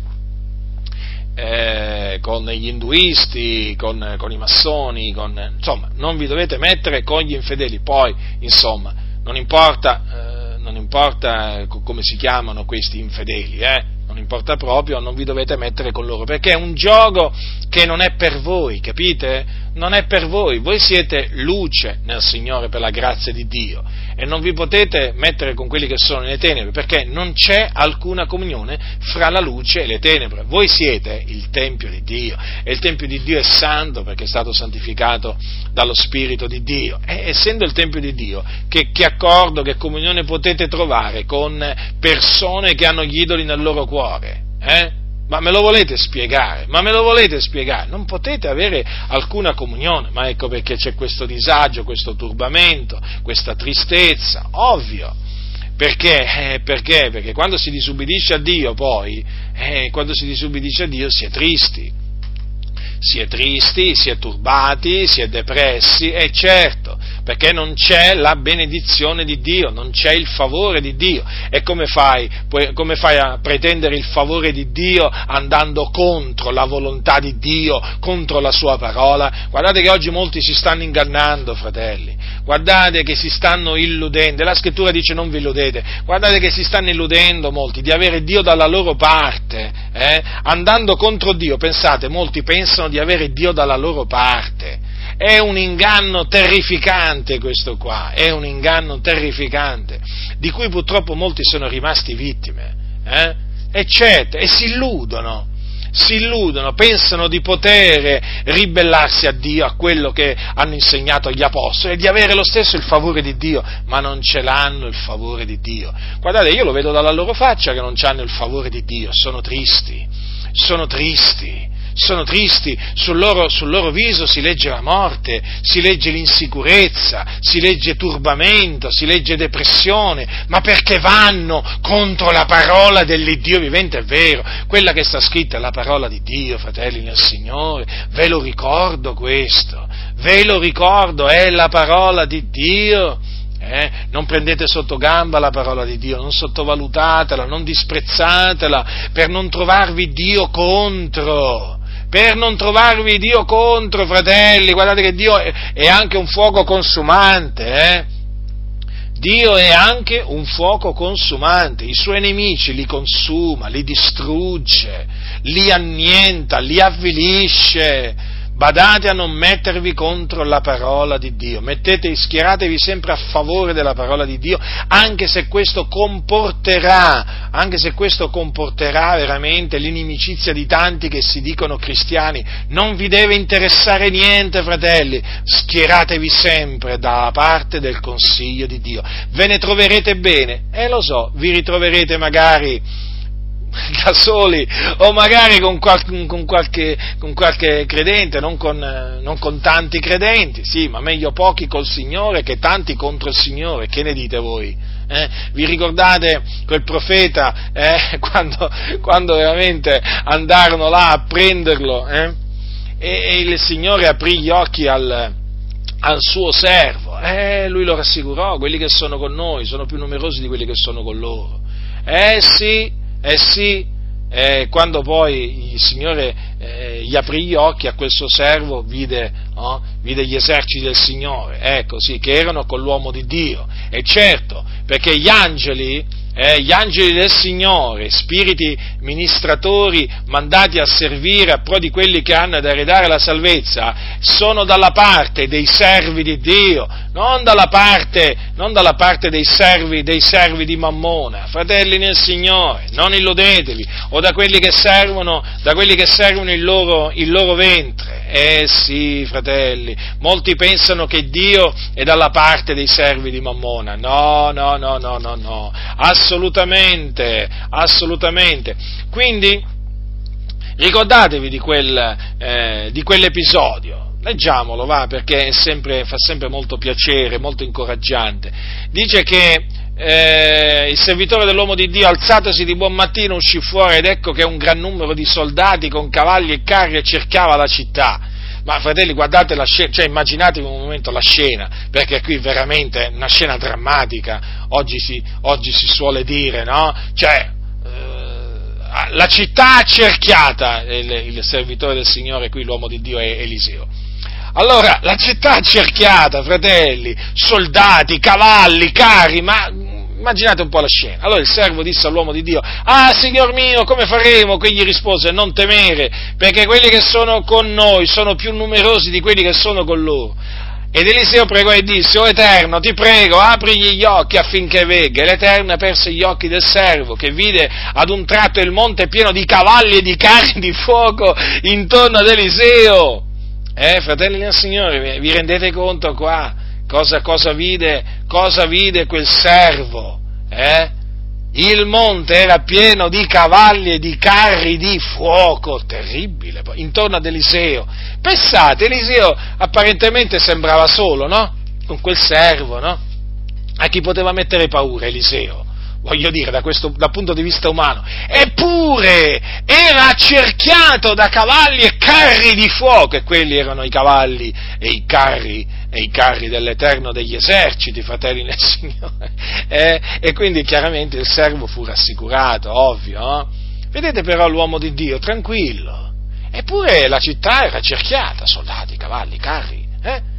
eh, con gli induisti, con, con i massoni, con, insomma, non vi dovete mettere con gli infedeli, poi, insomma, non importa, eh, non importa come si chiamano questi infedeli, eh? non importa proprio, non vi dovete mettere con loro, perché è un gioco che non è per voi, capite? Non è per voi, voi siete luce nel Signore per la grazia di Dio e non vi potete mettere con quelli che sono nelle tenebre, perché non c'è alcuna comunione fra la luce e le tenebre. Voi siete il Tempio di Dio e il Tempio di Dio è santo perché è stato santificato dallo Spirito di Dio. E essendo il Tempio di Dio, che, che accordo, che comunione potete trovare con persone che hanno gli idoli nel loro cuore? Eh? Ma me lo volete spiegare? Ma me lo volete spiegare? Non potete avere alcuna comunione, ma ecco perché c'è questo disagio, questo turbamento, questa tristezza, ovvio. Perché? Eh, perché? Perché quando si disubbidisce a Dio poi, eh, quando si disubbidisce a Dio si è tristi si è tristi, si è turbati, si è depressi, e certo, perché non c'è la benedizione di Dio, non c'è il favore di Dio. E come fai, come fai a pretendere il favore di Dio andando contro la volontà di Dio, contro la sua parola? Guardate che oggi molti si stanno ingannando, fratelli, guardate che si stanno illudendo, la scrittura dice non vi illudete, guardate che si stanno illudendo molti di avere Dio dalla loro parte, eh? andando contro Dio, pensate, molti pensano di avere Dio dalla loro parte. È un inganno terrificante questo qua, è un inganno terrificante, di cui purtroppo molti sono rimasti vittime, eh? eccetera, e si illudono, si illudono, pensano di poter ribellarsi a Dio, a quello che hanno insegnato gli apostoli, e di avere lo stesso il favore di Dio, ma non ce l'hanno il favore di Dio. Guardate, io lo vedo dalla loro faccia che non hanno il favore di Dio, sono tristi, sono tristi sono tristi, sul loro, sul loro, viso si legge la morte, si legge l'insicurezza, si legge turbamento, si legge depressione, ma perché vanno contro la parola dell'Iddio vivente, è vero, quella che sta scritta è la parola di Dio, fratelli nel Signore, ve lo ricordo questo, ve lo ricordo, è la parola di Dio. Eh? Non prendete sotto gamba la parola di Dio, non sottovalutatela, non disprezzatela per non trovarvi Dio contro per non trovarvi Dio contro, fratelli, guardate che Dio è anche un fuoco consumante, eh? Dio è anche un fuoco consumante, i suoi nemici li consuma, li distrugge, li annienta, li avvilisce, badate a non mettervi contro la parola di Dio, mettete, schieratevi sempre a favore della parola di Dio, anche se questo comporterà, anche se questo comporterà veramente l'inimicizia di tanti che si dicono cristiani, non vi deve interessare niente, fratelli, schieratevi sempre dalla parte del consiglio di Dio, ve ne troverete bene, e lo so, vi ritroverete magari <laughs> da soli o magari con, qual, con, qualche, con qualche, credente, non con, non con, tanti credenti, sì, ma meglio pochi col Signore che tanti contro il Signore, che ne dite voi? Eh? Vi ricordate quel profeta eh? <laughs> quando, quando, veramente andarono là a prenderlo eh? e, e, il Signore aprì gli occhi al, al suo servo? Eh, lui lo rassicurò, quelli che sono con noi sono più numerosi di quelli che sono con loro. Eh sì, eh sì, eh, quando poi il Signore eh, gli aprì gli occhi a quel suo servo, vide, oh, vide, gli eserciti del Signore, ecco sì, che erano con l'uomo di Dio. E certo, perché gli angeli eh, gli angeli del Signore, spiriti ministratori mandati a servire a pro di quelli che hanno da eredare la salvezza, sono dalla parte dei servi di Dio, non dalla parte, non dalla parte dei, servi, dei servi di Mammona, fratelli nel Signore, non illudetevi, o da quelli che servono, quelli che servono il, loro, il loro ventre. Eh sì, fratelli, molti pensano che Dio è dalla parte dei servi di Mammona. No, no, no, no, no, no, assolutamente, assolutamente. Quindi, ricordatevi di, quel, eh, di quell'episodio. Leggiamolo, va, perché sempre, fa sempre molto piacere, molto incoraggiante. Dice che eh, il servitore dell'uomo di Dio, alzatosi di buon mattino, uscì fuori ed ecco che un gran numero di soldati con cavalli e carri cercava la città. Ma fratelli, guardate la scena, cioè immaginatevi un momento la scena, perché qui veramente è una scena drammatica, oggi si, oggi si suole dire, no? Cioè, eh, la città accerchiata, il, il servitore del Signore qui, l'uomo di Dio è Eliseo. Allora, la città accerchiata, fratelli, soldati, cavalli, carri, ma Immaginate un po' la scena. Allora il servo disse all'uomo di Dio, ah signor mio, come faremo? Quegli rispose, non temere, perché quelli che sono con noi sono più numerosi di quelli che sono con loro. Ed Eliseo pregò e disse, oh Eterno, ti prego, aprigli gli occhi affinché vegga. E l'Eterno aperse gli occhi del servo, che vide ad un tratto il monte pieno di cavalli e di carri di fuoco intorno ad Eliseo. Eh, fratelli del Signore, vi rendete conto qua? Cosa, cosa, vide, cosa vide quel servo? Eh? Il monte era pieno di cavalli e di carri di fuoco, terribile, intorno ad Eliseo. Pensate, Eliseo apparentemente sembrava solo, no? Con quel servo, no? A chi poteva mettere paura Eliseo? voglio dire, da questo, dal punto di vista umano, eppure era accerchiato da cavalli e carri di fuoco, e quelli erano i cavalli e i carri, e i carri dell'Eterno degli eserciti, fratelli nel <laughs> Signore. Eh, e quindi chiaramente il servo fu rassicurato, ovvio. No? Vedete però l'uomo di Dio, tranquillo. Eppure la città era cerchiata, soldati, cavalli, carri. Eh?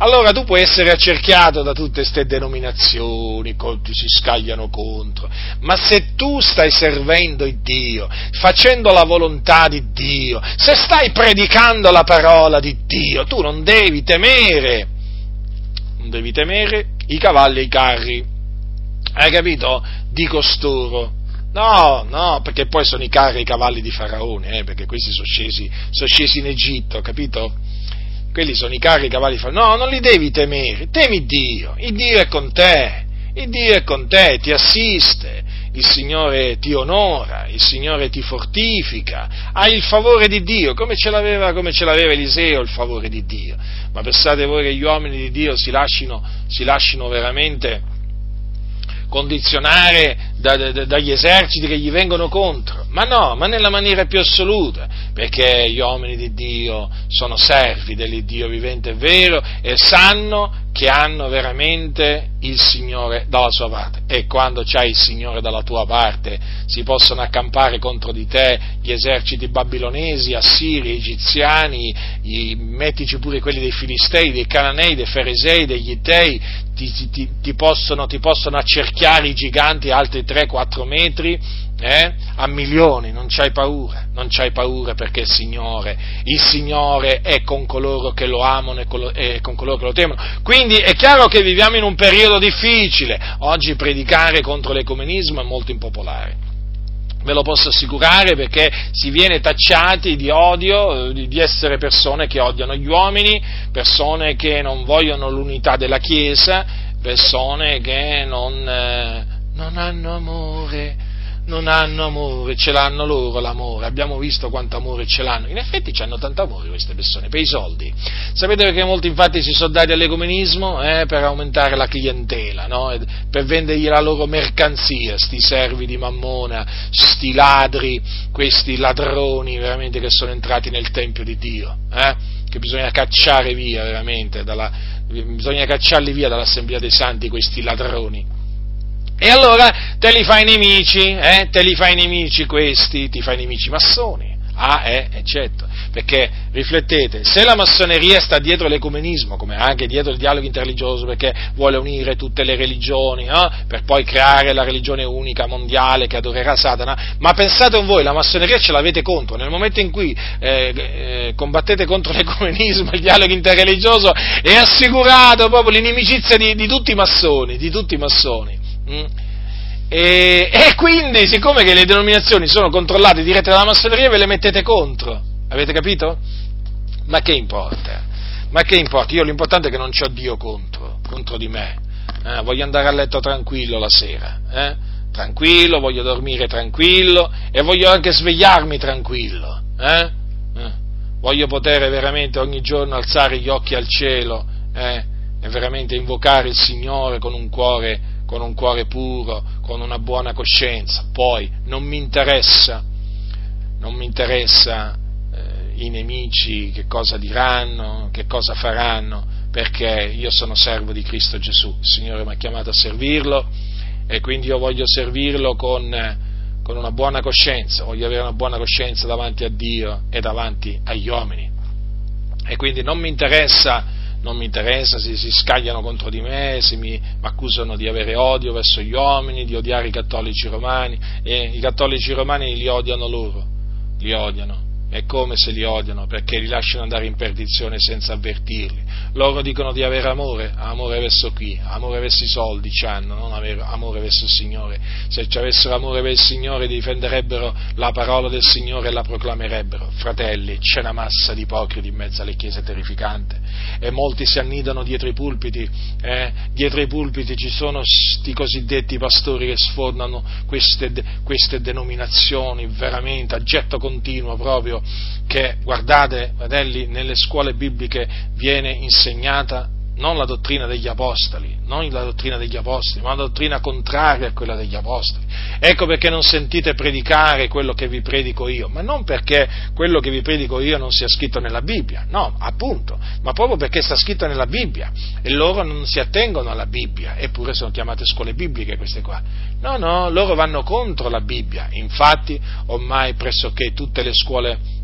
allora tu puoi essere accerchiato da tutte queste denominazioni, ti si scagliano contro, ma se tu stai servendo il Dio, facendo la volontà di Dio, se stai predicando la parola di Dio, tu non devi temere, non devi temere i cavalli e i carri, hai capito? Di costoro. No, no, perché poi sono i carri e i cavalli di Faraone, eh, perché questi sono scesi, sono scesi in Egitto, capito? quelli sono i carri i cavalli fanno, no, non li devi temere, temi Dio, il Dio è con te, il Dio è con te, ti assiste, il Signore ti onora, il Signore ti fortifica, hai il favore di Dio, come ce l'aveva, come ce l'aveva Eliseo il favore di Dio. Ma pensate voi che gli uomini di Dio si lasciano, si lasciano veramente condizionare da, da, dagli eserciti che gli vengono contro, ma no, ma nella maniera più assoluta, perché gli uomini di Dio sono servi dell'Iddio vivente e vero e sanno che hanno veramente il Signore dalla sua parte. E quando c'hai il Signore dalla tua parte, si possono accampare contro di te gli eserciti babilonesi, assiri, egiziani, gli, mettici pure quelli dei filistei, dei cananei, dei feresei, degli Ittei, ti, ti, ti, possono, ti possono accerchiare i giganti altri 3-4 metri, eh? a milioni, non c'hai paura, non c'hai paura perché il Signore, il Signore è con coloro che lo amano e con coloro che lo temono. Quindi è chiaro che viviamo in un periodo difficile, oggi predicare contro l'ecumenismo è molto impopolare. Ve lo posso assicurare perché si viene tacciati di odio, di essere persone che odiano gli uomini, persone che non vogliono l'unità della Chiesa, persone che non, eh, non hanno amore non hanno amore, ce l'hanno loro l'amore, abbiamo visto quanto amore ce l'hanno, in effetti hanno tanto amore queste persone, per i soldi. Sapete perché molti infatti si sono dati all'ecumenismo? Eh, per aumentare la clientela, no? per vendergli la loro mercanzia, sti servi di mammona, sti ladri, questi ladroni veramente che sono entrati nel Tempio di Dio, eh? che bisogna cacciare via veramente, dalla, bisogna cacciarli via dall'Assemblea dei Santi questi ladroni e allora te li fai nemici, eh? te li fai nemici questi, ti fai nemici massoni. Ah, eh, eccetto. Perché riflettete, se la massoneria sta dietro l'ecumenismo, come anche dietro il dialogo interreligioso, perché vuole unire tutte le religioni, eh, per poi creare la religione unica mondiale che adorerà Satana, ma pensate un voi, la massoneria ce l'avete contro, nel momento in cui eh, eh, combattete contro <laughs> l'ecumenismo, il dialogo interreligioso, è assicurato proprio l'inimicizia di, di tutti i massoni, di tutti i massoni. Mm? E, e, quindi, siccome che le denominazioni sono controllate dirette dalla massoneria, ve le mettete contro. Avete capito? Ma che importa? Ma che importa? Io l'importante è che non c'ho Dio contro, contro di me. Eh, voglio andare a letto tranquillo la sera. Eh? Tranquillo, voglio dormire tranquillo e voglio anche svegliarmi tranquillo. Eh? eh? Voglio poter veramente ogni giorno alzare gli occhi al cielo eh? e veramente invocare il Signore con un cuore con un cuore puro, con una buona coscienza. Poi non mi interessa, non mi interessa eh, i nemici che cosa diranno, che cosa faranno, perché io sono servo di Cristo Gesù, il Signore mi ha chiamato a servirlo e quindi io voglio servirlo con, con una buona coscienza, voglio avere una buona coscienza davanti a Dio e davanti agli uomini. E quindi non mi interessa non mi interessa, si, si scagliano contro di me, mi accusano di avere odio verso gli uomini, di odiare i cattolici romani, e i cattolici romani li odiano loro, li odiano, è come se li odiano perché li lasciano andare in perdizione senza avvertirli. Loro dicono di avere amore, amore verso chi? Amore verso i soldi ci hanno, non avere amore verso il Signore. Se ci avessero amore verso il Signore difenderebbero la parola del Signore e la proclamerebbero. Fratelli, c'è una massa di ipocriti in mezzo alle chiese terrificante e molti si annidano dietro i pulpiti. Eh? Dietro i pulpiti ci sono questi cosiddetti pastori che sfornano queste, queste denominazioni veramente a getto continuo proprio che, guardate, fratelli, nelle scuole bibliche viene insegnata non la dottrina degli apostoli, non la dottrina degli apostoli, ma la dottrina contraria a quella degli apostoli. Ecco perché non sentite predicare quello che vi predico io, ma non perché quello che vi predico io non sia scritto nella Bibbia, no, appunto, ma proprio perché sta scritto nella Bibbia e loro non si attengono alla Bibbia, eppure sono chiamate scuole bibliche queste qua. No, no, loro vanno contro la Bibbia, infatti ormai pressoché tutte le scuole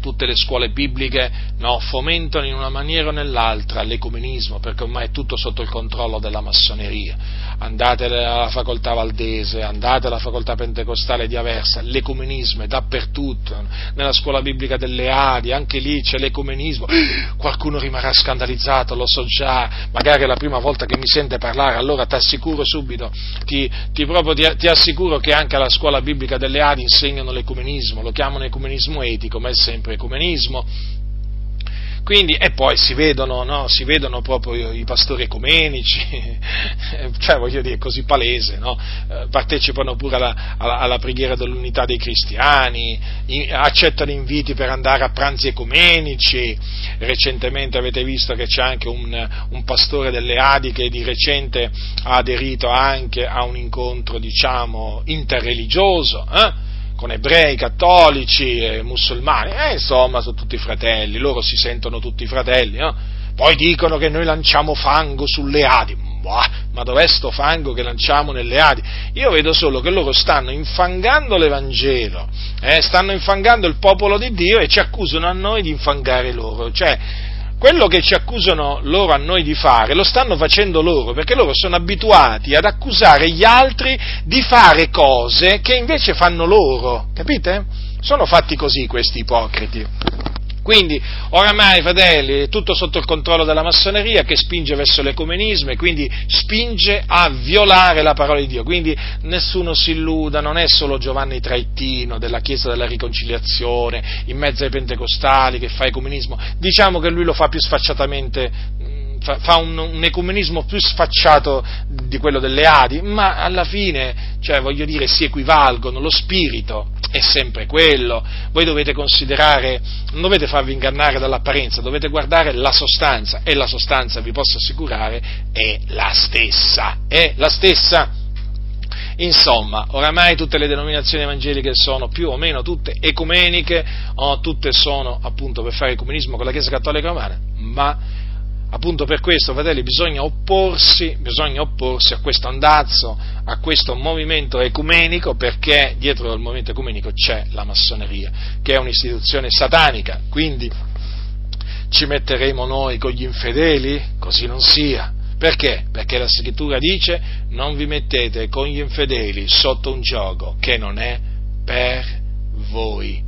tutte le scuole bibliche no, fomentano in una maniera o nell'altra l'ecumenismo, perché ormai è tutto sotto il controllo della massoneria. Andate alla facoltà valdese, andate alla facoltà pentecostale di Aversa, l'ecumenismo è dappertutto, nella scuola biblica delle Adi, anche lì c'è l'ecumenismo. Qualcuno rimarrà scandalizzato, lo so già, magari è la prima volta che mi sente parlare, allora ti assicuro subito, ti, ti, proprio, ti, ti assicuro che anche alla scuola biblica delle Adi insegnano l'ecumenismo, lo chiamano ecumenismo etico, ma è sempre ecumenismo, quindi, e poi si vedono, no? si vedono proprio i pastori ecumenici, <laughs> cioè voglio dire, così palese, no? Eh, partecipano pure alla, alla, alla, preghiera dell'unità dei cristiani, accettano inviti per andare a pranzi ecumenici, recentemente avete visto che c'è anche un, un pastore delle Adi che di recente ha aderito anche a un incontro, diciamo, interreligioso, eh? Con ebrei, cattolici, e musulmani, eh, insomma sono tutti fratelli, loro si sentono tutti fratelli, no? poi dicono che noi lanciamo fango sulle Adi, ma dov'è sto fango che lanciamo nelle Adi? Io vedo solo che loro stanno infangando l'Evangelo, eh, stanno infangando il popolo di Dio e ci accusano a noi di infangare loro. Cioè, quello che ci accusano loro a noi di fare lo stanno facendo loro, perché loro sono abituati ad accusare gli altri di fare cose che invece fanno loro, capite? Sono fatti così questi ipocriti. Quindi, oramai, fratelli, è tutto sotto il controllo della massoneria che spinge verso l'ecumenismo e quindi spinge a violare la parola di Dio. Quindi nessuno si illuda, non è solo Giovanni Traettino della Chiesa della Riconciliazione, in mezzo ai pentecostali che fa ecumenismo. Diciamo che lui lo fa più sfacciatamente fa, un, un, ecumenismo più sfacciato di quello delle Adi, ma alla fine, cioè, voglio dire, si equivalgono, lo spirito è sempre quello, voi dovete considerare, non dovete farvi ingannare dall'apparenza, dovete guardare la sostanza e la sostanza, vi posso assicurare, è la stessa, è la stessa. Insomma, oramai tutte le denominazioni evangeliche sono più o meno tutte ecumeniche, o tutte sono appunto per fare ecumenismo con la Chiesa Cattolica Romana, ma Appunto per questo, fratelli, bisogna opporsi, bisogna opporsi a questo andazzo, a questo movimento ecumenico, perché dietro al movimento ecumenico c'è la massoneria, che è un'istituzione satanica, quindi ci metteremo noi con gli infedeli? Così non sia. Perché? Perché la scrittura dice non vi mettete con gli infedeli sotto un gioco che non è per voi.